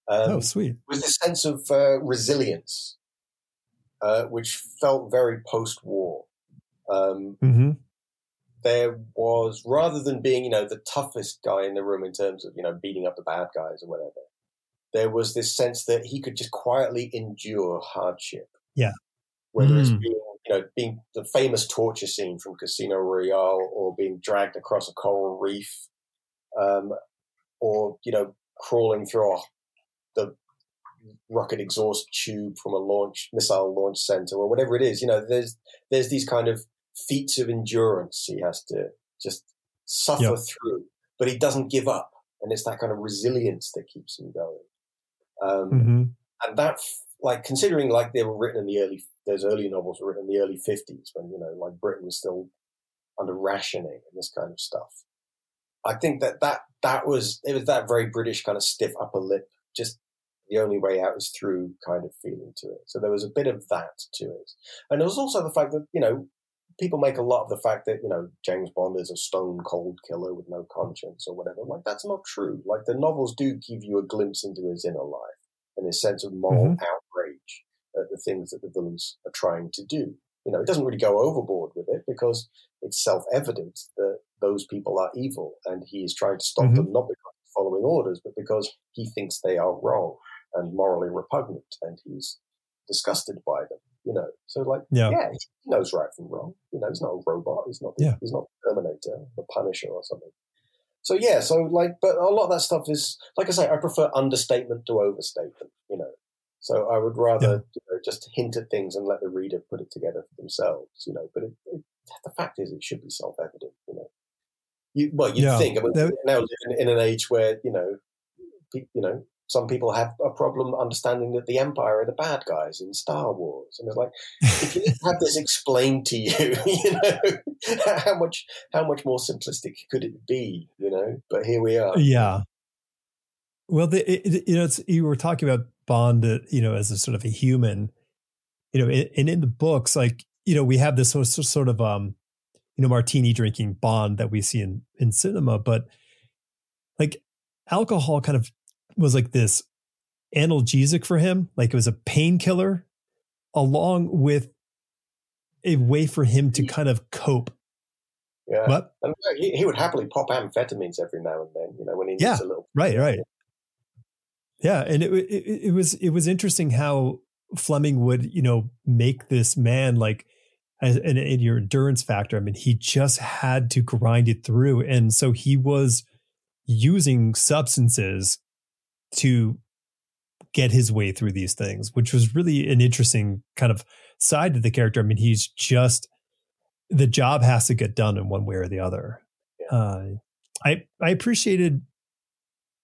Um, oh, sweet! Was this sense of uh, resilience uh, which felt very post-war. Um, mm-hmm. There was, rather than being, you know, the toughest guy in the room in terms of, you know, beating up the bad guys or whatever, there was this sense that he could just quietly endure hardship. Yeah. Whether mm. it's being, you know, being the famous torture scene from Casino Royale or being dragged across a coral reef, um, or, you know, crawling through a, the rocket exhaust tube from a launch missile launch center or whatever it is. You know, there's there's these kind of feats of endurance he has to just suffer yep. through. but he doesn't give up, and it's that kind of resilience that keeps him going. Um, hmm and that, like, considering like they were written in the early, those early novels were written in the early fifties when you know, like Britain was still under rationing and this kind of stuff. I think that that that was it was that very British kind of stiff upper lip, just the only way out is through kind of feeling to it. So there was a bit of that to it, and there was also the fact that you know people make a lot of the fact that you know James Bond is a stone cold killer with no conscience or whatever. Like that's not true. Like the novels do give you a glimpse into his inner life and his sense of moral Mhm. outrage at the things that the villains are trying to do. You know, it doesn't really go overboard with it because it's self-evident that those people are evil and he is trying to stop Mhm. them not because following orders, but because he thinks they are wrong and morally repugnant and he's disgusted by them. You know, so like, Yeah. yeah, he knows right from wrong. You know, he's not a robot. He's not. Yeah. He's not Terminator, the Punisher, or something. So yeah, so like, but a lot of that stuff is, like I say, I prefer understatement to overstatement. You know, so I would rather you know, just hint at things and let the reader put it together for themselves. You know, but it, it, the fact is, it should be self-evident. You know, you well, you Yeah. think. I mean, now live in, in an age where you know, pe- you know, some people have a problem understanding that the Empire are the bad guys in Star Wars, and it's like if you have this explained to [LAUGHS] you, you know, [LAUGHS] how much how much more simplistic could it be, you know? But here we are. Yeah. Well, the, it, you know, it's, you were talking about Bond, uh, you know, as a sort of a human, you know, and, in the books, like, you know, we have this sort of- sort of, um, you know, martini drinking Bond that we see in, in cinema, but like alcohol kind of was like this analgesic for him. Like it was a painkiller along with a way for him to kind of cope. Yeah, What? and uh, he, he would happily pop amphetamines every now and then, you know, when he needs Yeah. a little. Right, right. Yeah, and it, it it was it was interesting how Fleming would you know make this man like as and in your endurance factor. I mean, he just had to grind it through, and so he was using substances to get his way through these things, which was really an interesting kind of side to the character. I mean, he's just the job has to get done in one way or the other. Uh, I I appreciated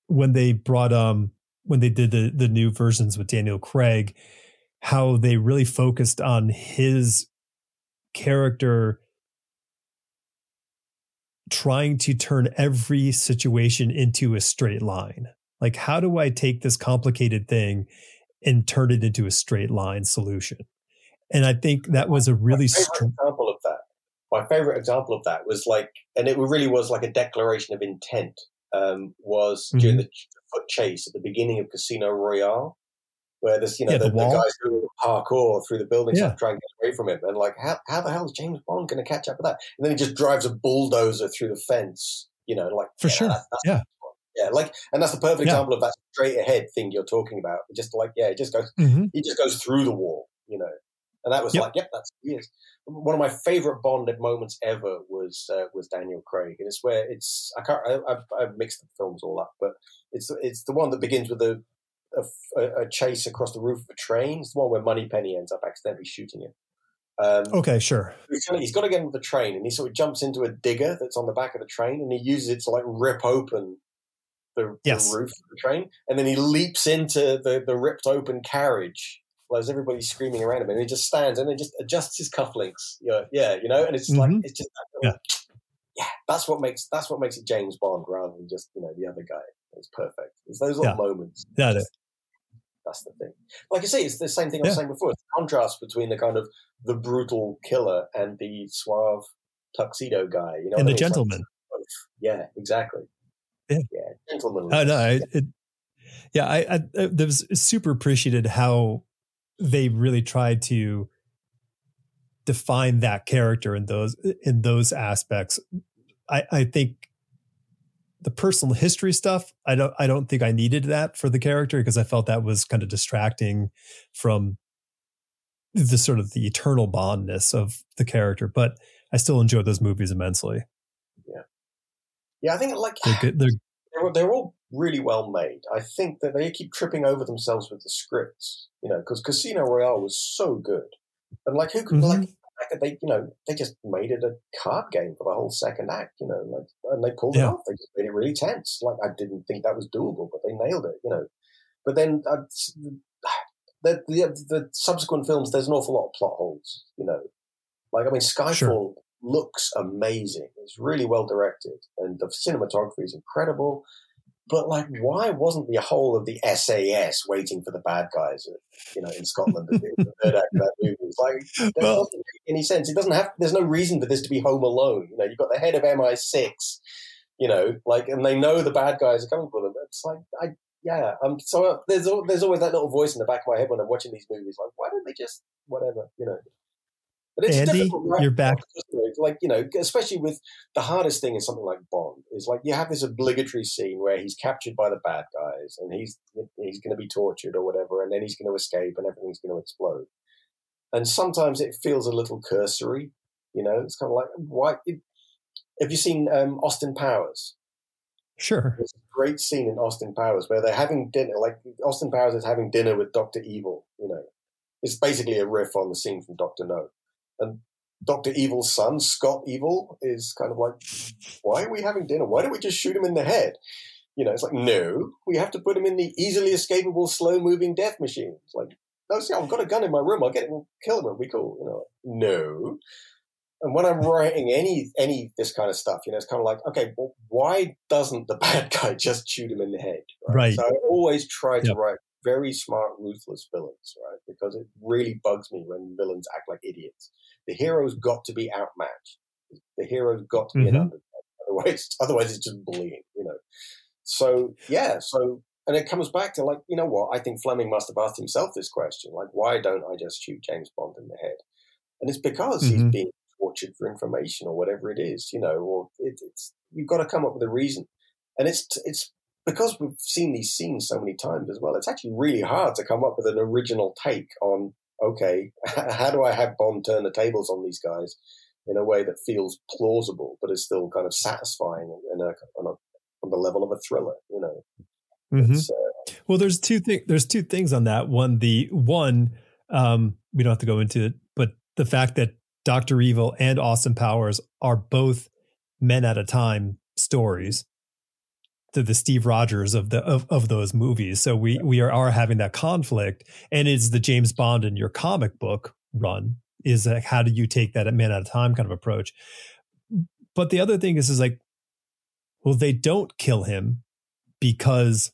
when they brought um when they did the the new versions with Daniel Craig, how they really focused on his character trying to turn every situation into a straight line. Like, how do I take this complicated thing and turn it into a straight line solution? And I think that was a really favorite example of that. My favorite example of that was like, and it really was like a declaration of intent. Um, was Mm-hmm. during the foot chase at the beginning of Casino Royale, where there's you know Yeah, the, the the, guys doing parkour through the buildings Yeah. to try and get away from him, and like how how the hell is James Bond going to catch up with that? And then he just drives a bulldozer through the fence, you know, like For yeah, sure. that- that's Yeah. yeah, like, and that's the perfect example of that straight ahead thing you're talking about. Just like, yeah, it just goes, Mhm. he just goes through the wall, you know. And that was Yep. like, yep, that's who he is. One of my favorite Bonded moments ever was uh, was Daniel Craig, and it's where it's I can't I, I've, I've mixed the films all up, but it's it's the one that begins with a a, a chase across the roof of a train. It's the one where Moneypenny ends up accidentally shooting him. Um, okay, sure. he's, gonna, he's got to get into the train, and he sort of jumps into a digger that's on the back of the train, and he uses it to like rip open the, Yes. the roof of the train, and then he leaps into the, the ripped open carriage. While everybody's screaming around him, and he just stands and then just adjusts his cufflinks. Yeah, yeah, you know, and it's like Mhm. it's just little- yeah. That's what makes that's what makes it James Bond rather than just you know the other guy. It's perfect. It's those little Yeah. moments. Yeah, that's the thing. Like I say, it's the same thing I was Yeah. saying before. It's the contrast between the kind of the brutal killer and the suave tuxedo guy. You know, and the I mean? It's like gentleman. both. yeah, exactly. Yeah. yeah, gentleman. Oh no, I, it, yeah, I, I, I was super appreciated how they really tried to define that character in those in those aspects. I, I think the personal history stuff, I don't I don't think I needed that for the character because I felt that was kind of distracting from the sort of the eternal bondness of the character. But I still enjoyed those movies immensely. yeah, Yeah, I think like They're good. They're [SIGHS] they're, they're all really well made. I think that they keep tripping over themselves with the scripts, you know, because Casino Royale was so good. And like, who could, Mhm. like, they, you know, they just made it a card game for the whole second act, you know, like, and they pulled yeah. it off. They just made it really tense. Like I didn't think that was doable, but they nailed it, you know. But then uh, [SIGHS] the, the, the subsequent films, there's an awful lot of plot holes, you know. Like I mean, Skyfall sure. looks amazing. It's really well directed, and the cinematography is incredible. But like, why wasn't the whole of the SAS waiting for the bad guys, you know, in Scotland [LAUGHS] the third act of that movie? It's like, that well, doesn't make any sense. It doesn't have. There's no reason for this to be Home Alone. You know, you've got the head of MI6, you know, like, and they know the bad guys are coming for them. It's like, I, yeah. Um. So uh, there's there's always that little voice in the back of my head when I'm watching these movies, like, why don't they just whatever, you know? But it's Andy, difficult, right? you're back. Like you know, especially with the hardest thing in something like Bond is like you have this obligatory scene where he's captured by the bad guys and he's he's going to be tortured or whatever, and then he's going to escape and everything's going to explode. And sometimes it feels a little cursory. You know, it's kind of like why? It, have you seen um, Austin Powers? Sure. There's a great scene in Austin Powers where they're having dinner. Like Austin Powers is having dinner with Doctor Evil. You know, it's basically a riff on the scene from Doctor No. And Dr. Evil's son, Scott Evil, is kind of like, why are we having dinner? Why don't we just shoot him in the head? You know, it's like, no, we have to put him in the easily escapable, slow moving death machine. It's like, no, see, I've got a gun in my room. I'll get him, kill him. It'll be cool. You know, no. And when I'm writing any any this kind of stuff, you know, it's kind of like, okay, well, why doesn't the [LAUGHS] bad guy just shoot him in the head? Right. right. So I always try to yep. write very smart, ruthless villains, right? Because it really bugs me when villains act like idiots. The hero's got to be outmatched. The hero's got to be mm-hmm. an underdog. Otherwise, [LAUGHS] otherwise it's just bullying, you know. So yeah, so and it comes back to like, you know what? I think Fleming must have asked himself this question: like, why don't I just shoot James Bond in the head? And it's because mm-hmm. he's being tortured for information or whatever it is, you know. Or it, it's you've got to come up with a reason, and it's it's because we've seen these scenes so many times as well, it's actually really hard to come up with an original take on, okay, [LAUGHS] how do I have Bond turn the tables on these guys in a way that feels plausible, but is still kind of satisfying in a, on, a, on the level of a thriller, you know? Mm-hmm. Uh, well, there's two things. There's two things on that. One, the one um, we don't have to go into it, but the fact that Doctor Evil and Austin Powers are both men at a time stories the, the Steve Rogers of the of, of those movies. So we we are, are having that conflict, and it's the James Bond in your comic book run is like how do you take that a man at a time kind of approach. But the other thing is is like, well, they don't kill him because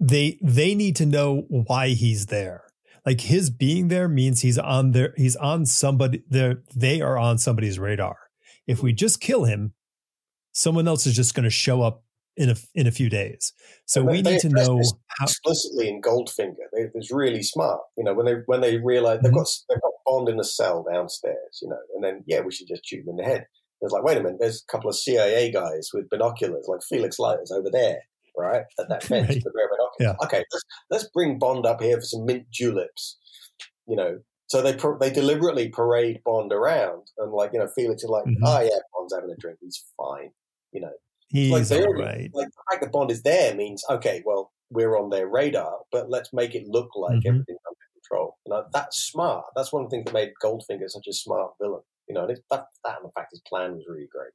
they they need to know why he's there like his being there means he's on there he's on somebody there they are on somebody's radar if we just kill him someone else is just going to show up in a in a few days. So we need to know how explicitly in Goldfinger. They, it's really smart. You know, when they when they realize they've mm-hmm. got they've got Bond in a cell downstairs. You know, and then yeah, we should just shoot him in the head. It's like, wait a minute, there's a couple of CIA guys with binoculars, like Felix Leiter's over there, right at that [LAUGHS] bench right. with Yeah. Okay, let's, let's bring Bond up here for some mint juleps. You know, so they they deliberately parade Bond around, and like you know, Felix is like, mm-hmm. oh yeah, Bond's having a drink, he's fine. You know, he's like, right. like the fact that Bond is there means okay, well, we're on their radar, but let's make it look like mm-hmm. everything's under control. You know, that's smart. That's one of the things that made Goldfinger such a smart villain. You know, and that that and the fact his plan was really great.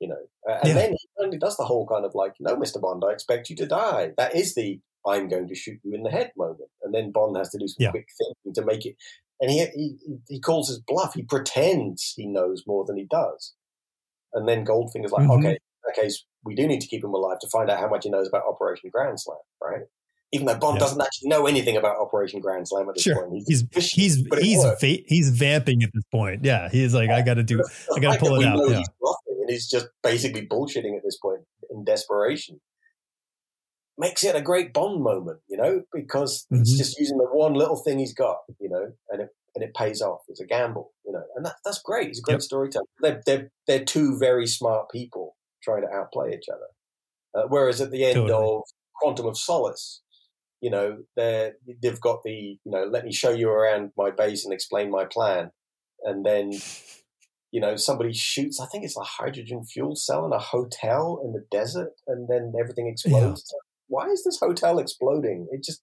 You know, uh, and yeah. then he only does the whole kind of like, no, Mister Bond, I expect you to die. That is the I'm going to shoot you in the head moment, and then Bond has to do some yeah. quick thinking to make it. And he, he he calls his bluff. He pretends he knows more than he does. And then Goldfinger's like, mm-hmm. okay, in that case, we do need to keep him alive to find out how much he knows about Operation Grand Slam, right? Even though Bond yeah. doesn't actually know anything about Operation Grand Slam at this sure. point. He's he's he's he's, va- he's vamping at this point. Yeah, he's like, I got to do, [LAUGHS] I got to pull it out. Yeah. He's and he's just basically bullshitting at this point in desperation. Makes it a great Bond moment, you know, because mm-hmm. it's just using the one little thing he's got, you know, and it and it pays off. It's a gamble, you know, and that, that's great. He's a great yep. storyteller. They're, they're, they're two very smart people trying to outplay each other. Uh, whereas at the end totally. of Quantum of Solace, you know, they they've got the, you know, let me show you around my base and explain my plan. And then, you know, somebody shoots, I think it's a hydrogen fuel cell in a hotel in the desert, and then everything explodes. Yeah. Why is this hotel exploding? It just,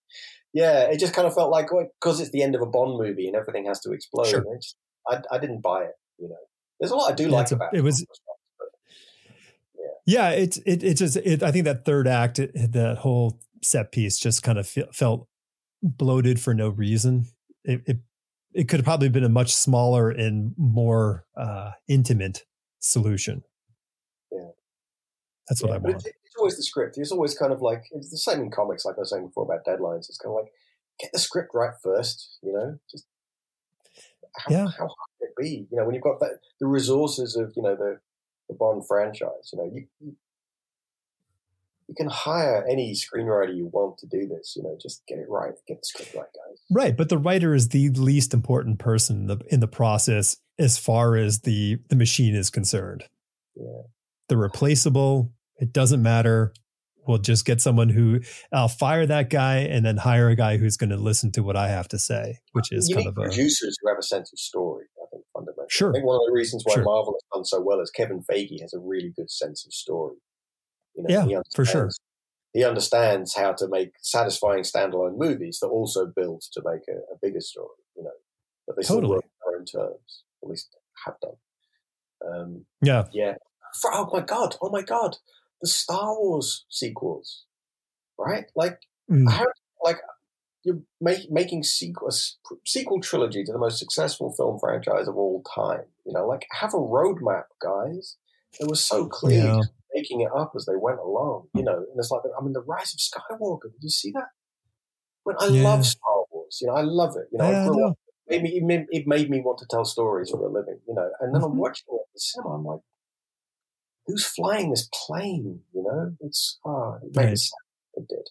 yeah, it just kind of felt like because it's the end of a Bond movie and everything has to explode. Sure. Just, I, I didn't buy it. You know, there's a lot I do Yeah, like a- about it was- but Yeah, it's it it just it, I think that third act, it, that whole set piece, just kind of fe- felt bloated for no reason. It, it it could have probably been a much smaller and more uh, intimate solution. Yeah. that's what yeah, I want. It's, it's always the script. It's always kind of like it's the same in comics, like I was saying before about deadlines. It's kind of like get the script right first. You know, just how, Yeah. how hard can it be? You know, when you've got that, the resources of you know the the Bond franchise. You know, you, you you can hire any screenwriter you want to do this. You know, just get it right, get the script right, guys. Right, but the writer is the least important person in the, in the process as far as the the machine is concerned. Yeah. They're replaceable. It doesn't matter. We'll just get someone who I'll fire that guy and then hire a guy who's going to listen to what I have to say, which is you kind of a producers who have a sense of story. I think fundamentally. Sure. I think one of the reasons why Sure. Marvel has done so well is Kevin Feige has a really good sense of story. You know, Yeah, for sure. He understands how to make satisfying standalone movies that also build to make a, a bigger story. You know, but they Totally. their own terms. At least have done. Um, yeah. yeah. For, oh my god! Oh my god! The Star Wars sequels, right? Like Mm. how like you're make, making sequel sequel trilogy to the most successful film franchise of all time. You know, like have a roadmap, guys. It was so clear, Yeah. making it up as they went along. You know, and it's like I mean, the Rise of Skywalker. Did you see that? When I Yeah. love Star Wars, you know, I love it. You know, Yeah, I grew up. It made, me, it, made, me want to tell stories for a living. You know, and then Mhm. I'm watching it at the cinema. I'm like, who's flying this plane? You know, it's ah, it Right. It did.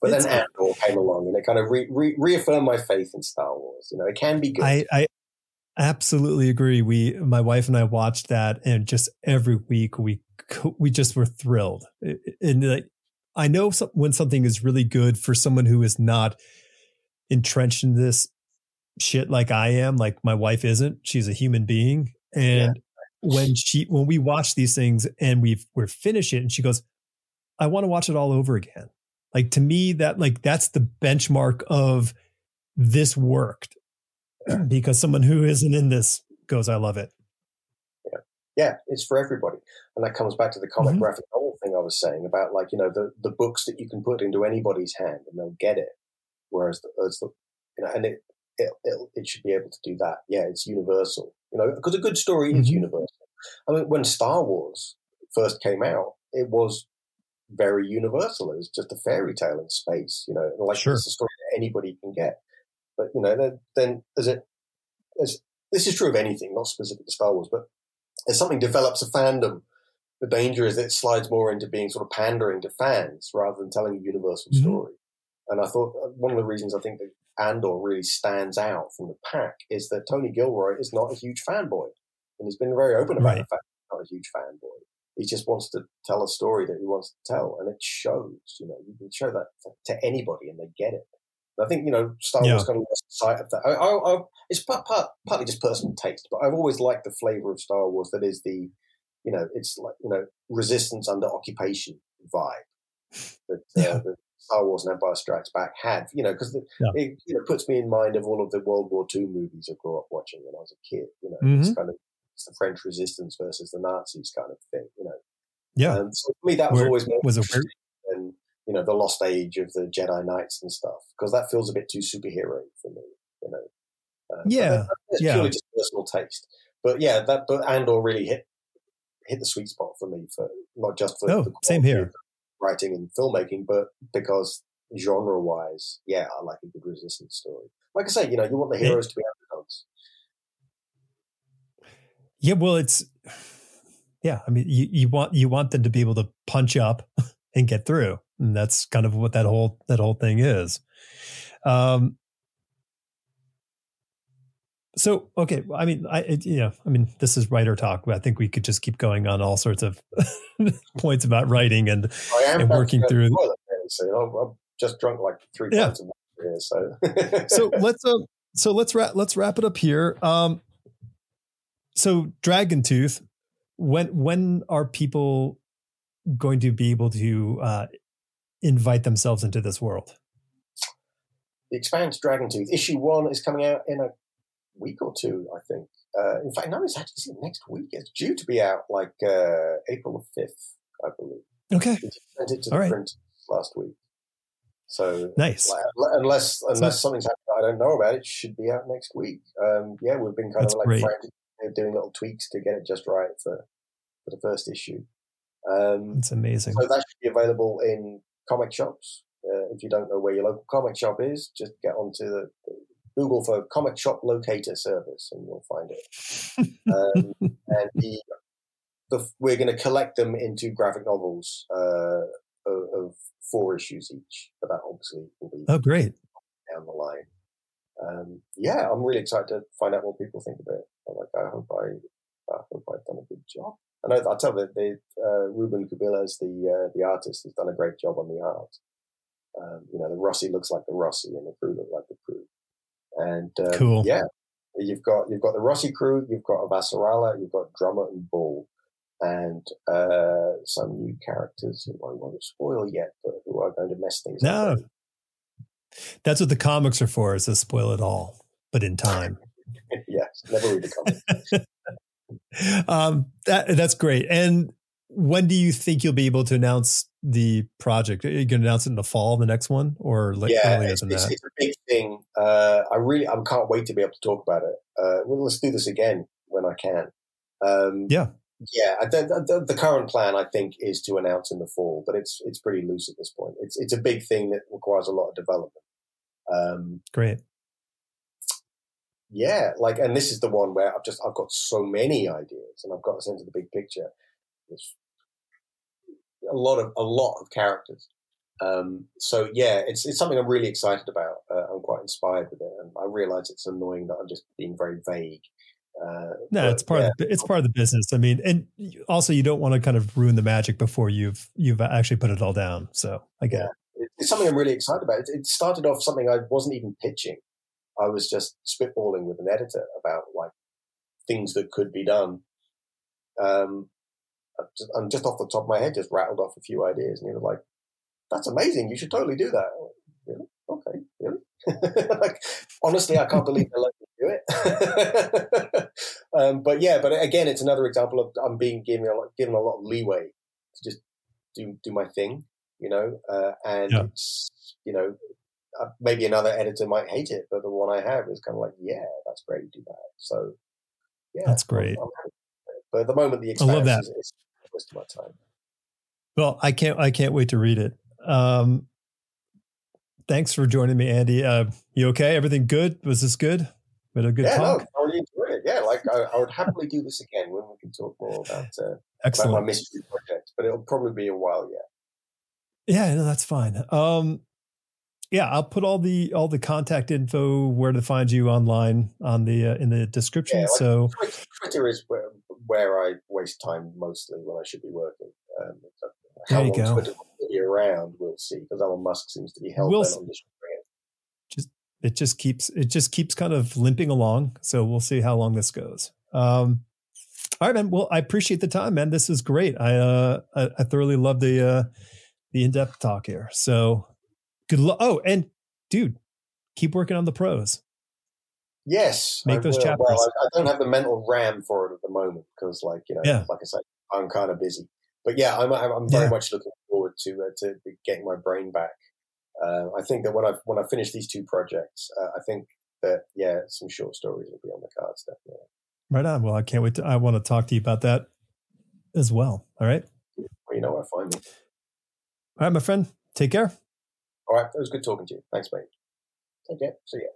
But It's- then Andor came along and it kind of re- re- reaffirmed my faith in Star Wars. You know, it can be good. I, I absolutely agree. We, my wife and I watched that, and just every week we we just were thrilled. And like, I know when something is really good for someone who is not entrenched in this shit like I am. Like my wife isn't. She's a human being, and when she when we watch these things and we we're finish it, and she goes, "I want to watch it all over again." Like to me, that like that's the benchmark of this worked [CLEARS THROAT] because someone who isn't in this goes, I love it. yeah, it's for everybody. And that comes back to the comic Mhm. graphic novel thing I was saying about like, you know, the, the books that you can put into anybody's hand and they'll get it. Whereas the, as the you know, and it, it, it, it should be able to do that. Yeah, it's universal, you know, because a good story is Mhm. universal. I mean, when Star Wars first came out, it was very universal. It was just a fairy tale in space, you know, like Sure. it's a story that anybody can get. But, you know, then, then as it, as, this is true of anything, not specific to Star Wars, but as something develops a fandom, the danger is that it slides more into being sort of pandering to fans rather than telling a universal Mhm. story. And I thought uh, one of the reasons I think that Andor really stands out from the pack is that Tony Gilroy is not a huge fanboy. And he's been very open about Right. the fact he's not a huge fanboy. He just wants to tell a story that he wants to tell, and it shows. You know, you can show that to, to anybody, and they get it. And I think you know, Star Yeah. Wars kind of lost sight of that. I, I, I, it's part, part, partly just personal taste, but I've always liked the flavor of Star Wars. That is the, you know, it's like you know, resistance under occupation vibe that, uh, [LAUGHS] Yeah. that Star Wars and Empire Strikes Back had. You know, because Yeah. it you know, puts me in mind of all of the World War II movies I grew up watching when I was a kid. You know, Mm-hmm. it's kind of it's the French resistance versus the Nazis kind of thing. You know, Yeah. and so for me that was Where- always more was it than you know the Lost Age of the Jedi Knights and stuff because that feels a bit too superhero for me. You know, uh, Yeah, that's yeah. purely just personal taste. But yeah, that but Andor really hit hit the sweet spot for me for not just for Oh, the same here. Writing and filmmaking, but because genre wise, yeah, I like a good resistance story. Like I say, you know, you want the heroes to be underdogs. Yeah. Well, it's, yeah. I mean, you, you want, you want them to be able to punch up [LAUGHS] and get through. And that's kind of what that whole, that whole thing is. Um, so okay, I mean, I it, you know, I mean, this is writer talk, but I think we could just keep going on all sorts of [LAUGHS] points about writing and And working through- toilet, so you know, I'm just drunk like three Yeah. water here. So, so [LAUGHS] let's uh, so let's wrap let's wrap it up here. Um, so Dragon Tooth, when when are people going to be able to uh, invite themselves into this world? the Expanse Dragon Tooth issue one is coming out in a week or two, I think. Uh, in fact, no, it's actually next week. It's due to be out like uh, April the fifth, I believe. Okay. sent it to All the right. print last week. So nice. Like, unless unless so, something's happened I don't know about, it should be out next week. Um, yeah, we've been kind of like doing little tweaks to get it just right for for the first issue. Um, it's amazing. So that should be available in comic shops. Uh, if you don't know where your local comic shop is, just get onto the, the Google for comic shop locator service, and you'll find it. um, [LAUGHS] and the, the, we're going to collect them into graphic novels uh, of, of, four issues each. But that obviously will be oh great down the line. Um, yeah, I'm really excited to find out what people think of it. I'm like, I hope I, I hope I've done a good job. And I, I tell you, the, uh, Ruben Cubillas, the uh, the artist, has done a great job on the art. Um, you know, the Roci looks like the Roci, and the crew look like the crew. And um, cool. yeah, you've got you've got the Roci crew, you've got Avasarala, you've got Drummer and Bull, and uh, some new characters who I won't spoil yet, but who are going to mess things up. no. up. That's what the comics are for, is to spoil it all, but in time. [LAUGHS] yes, never read the comic. [LAUGHS] um, that, that's great. And when do you think you'll be able to announce the project? Are you going to announce it in the fall, the next one, or like yeah, it's, that? It's a big thing. Uh, I really, I can't wait to be able to talk about it. Uh, well, let's do this again when I can. Um, yeah, yeah. The, the, the, current plan, I think, is to announce in the fall, but it's it's pretty loose at this point. It's it's a big thing that requires a lot of development. Um, Great. Yeah, like, and this is the one where I've just I've got so many ideas, and I've got a sense of the big picture. It's a lot of a lot of characters. Um, so yeah, it's it's something I'm really excited about. Uh, I'm quite inspired with it, and I realize it's annoying that I'm just being very vague. Uh, no, but, it's part yeah. of the, it's part of the business. I mean, and also you don't want to kind of ruin the magic before you've you've actually put it all down. So I get yeah. it. It's something I'm really excited about. It, it started off something I wasn't even pitching. I was just spitballing with an editor about like things that could be done. Um, I'm just off the top of my head, just rattled off a few ideas, and he was like, "That's amazing! You should totally do that." Really? Okay, really? [LAUGHS] like, honestly, I can't believe they let me do it. [LAUGHS] um, but yeah, but again, it's another example of I'm being given a lot, given a lot of leeway to just do do my thing, you know, uh, and yeah. you know, uh, maybe another editor might hate it, but the one I have is kind of like, yeah, that's great, do that. So yeah, that's great. I'm, I'm but at the moment, the Expanse I love that. is, is waste of my time. Well, I can't. I can't wait to read it. Um, thanks for joining me, Andy. Uh, you okay? Everything good? Was this good? Had a good yeah, talk? No, I really enjoyed it. Yeah, like I, I, would happily do this again when we can talk more about, uh, about my mystery project, but it'll probably be a while yet. Yeah, no, that's fine. Um, yeah, I'll put all the all the contact info where to find you online on the uh, in the description. Yeah, like so Twitter is where, where I waste time mostly when I should be working. Um, how there you long go. Twitter will be around, we'll see. Because Elon Musk seems to be held we'll on it. Just it just keeps it just keeps kind of limping along. So we'll see how long this goes. Um, all right, man. Well, I appreciate the time, man. This is great. I uh, I, I thoroughly love the uh, the in depth talk here. So good luck. Oh, and dude, keep working on the prose. Yes, make I those will. chapters. Well, I, I, don't have the mental RAM for it at the moment because, like you know, yeah. like I said, I'm kind of busy. But yeah, I'm I'm very yeah. much looking forward to uh, to getting my brain back. Uh, I think that when I when I finish these two projects, uh, I think that yeah, some short stories will be on the cards definitely. Right on. Well, I can't wait. To, I want to talk to you about that as well. All right. Well, you know where to find me. All right, my friend. Take care. All right. It was good talking to you. Thanks, mate. Take care. See ya.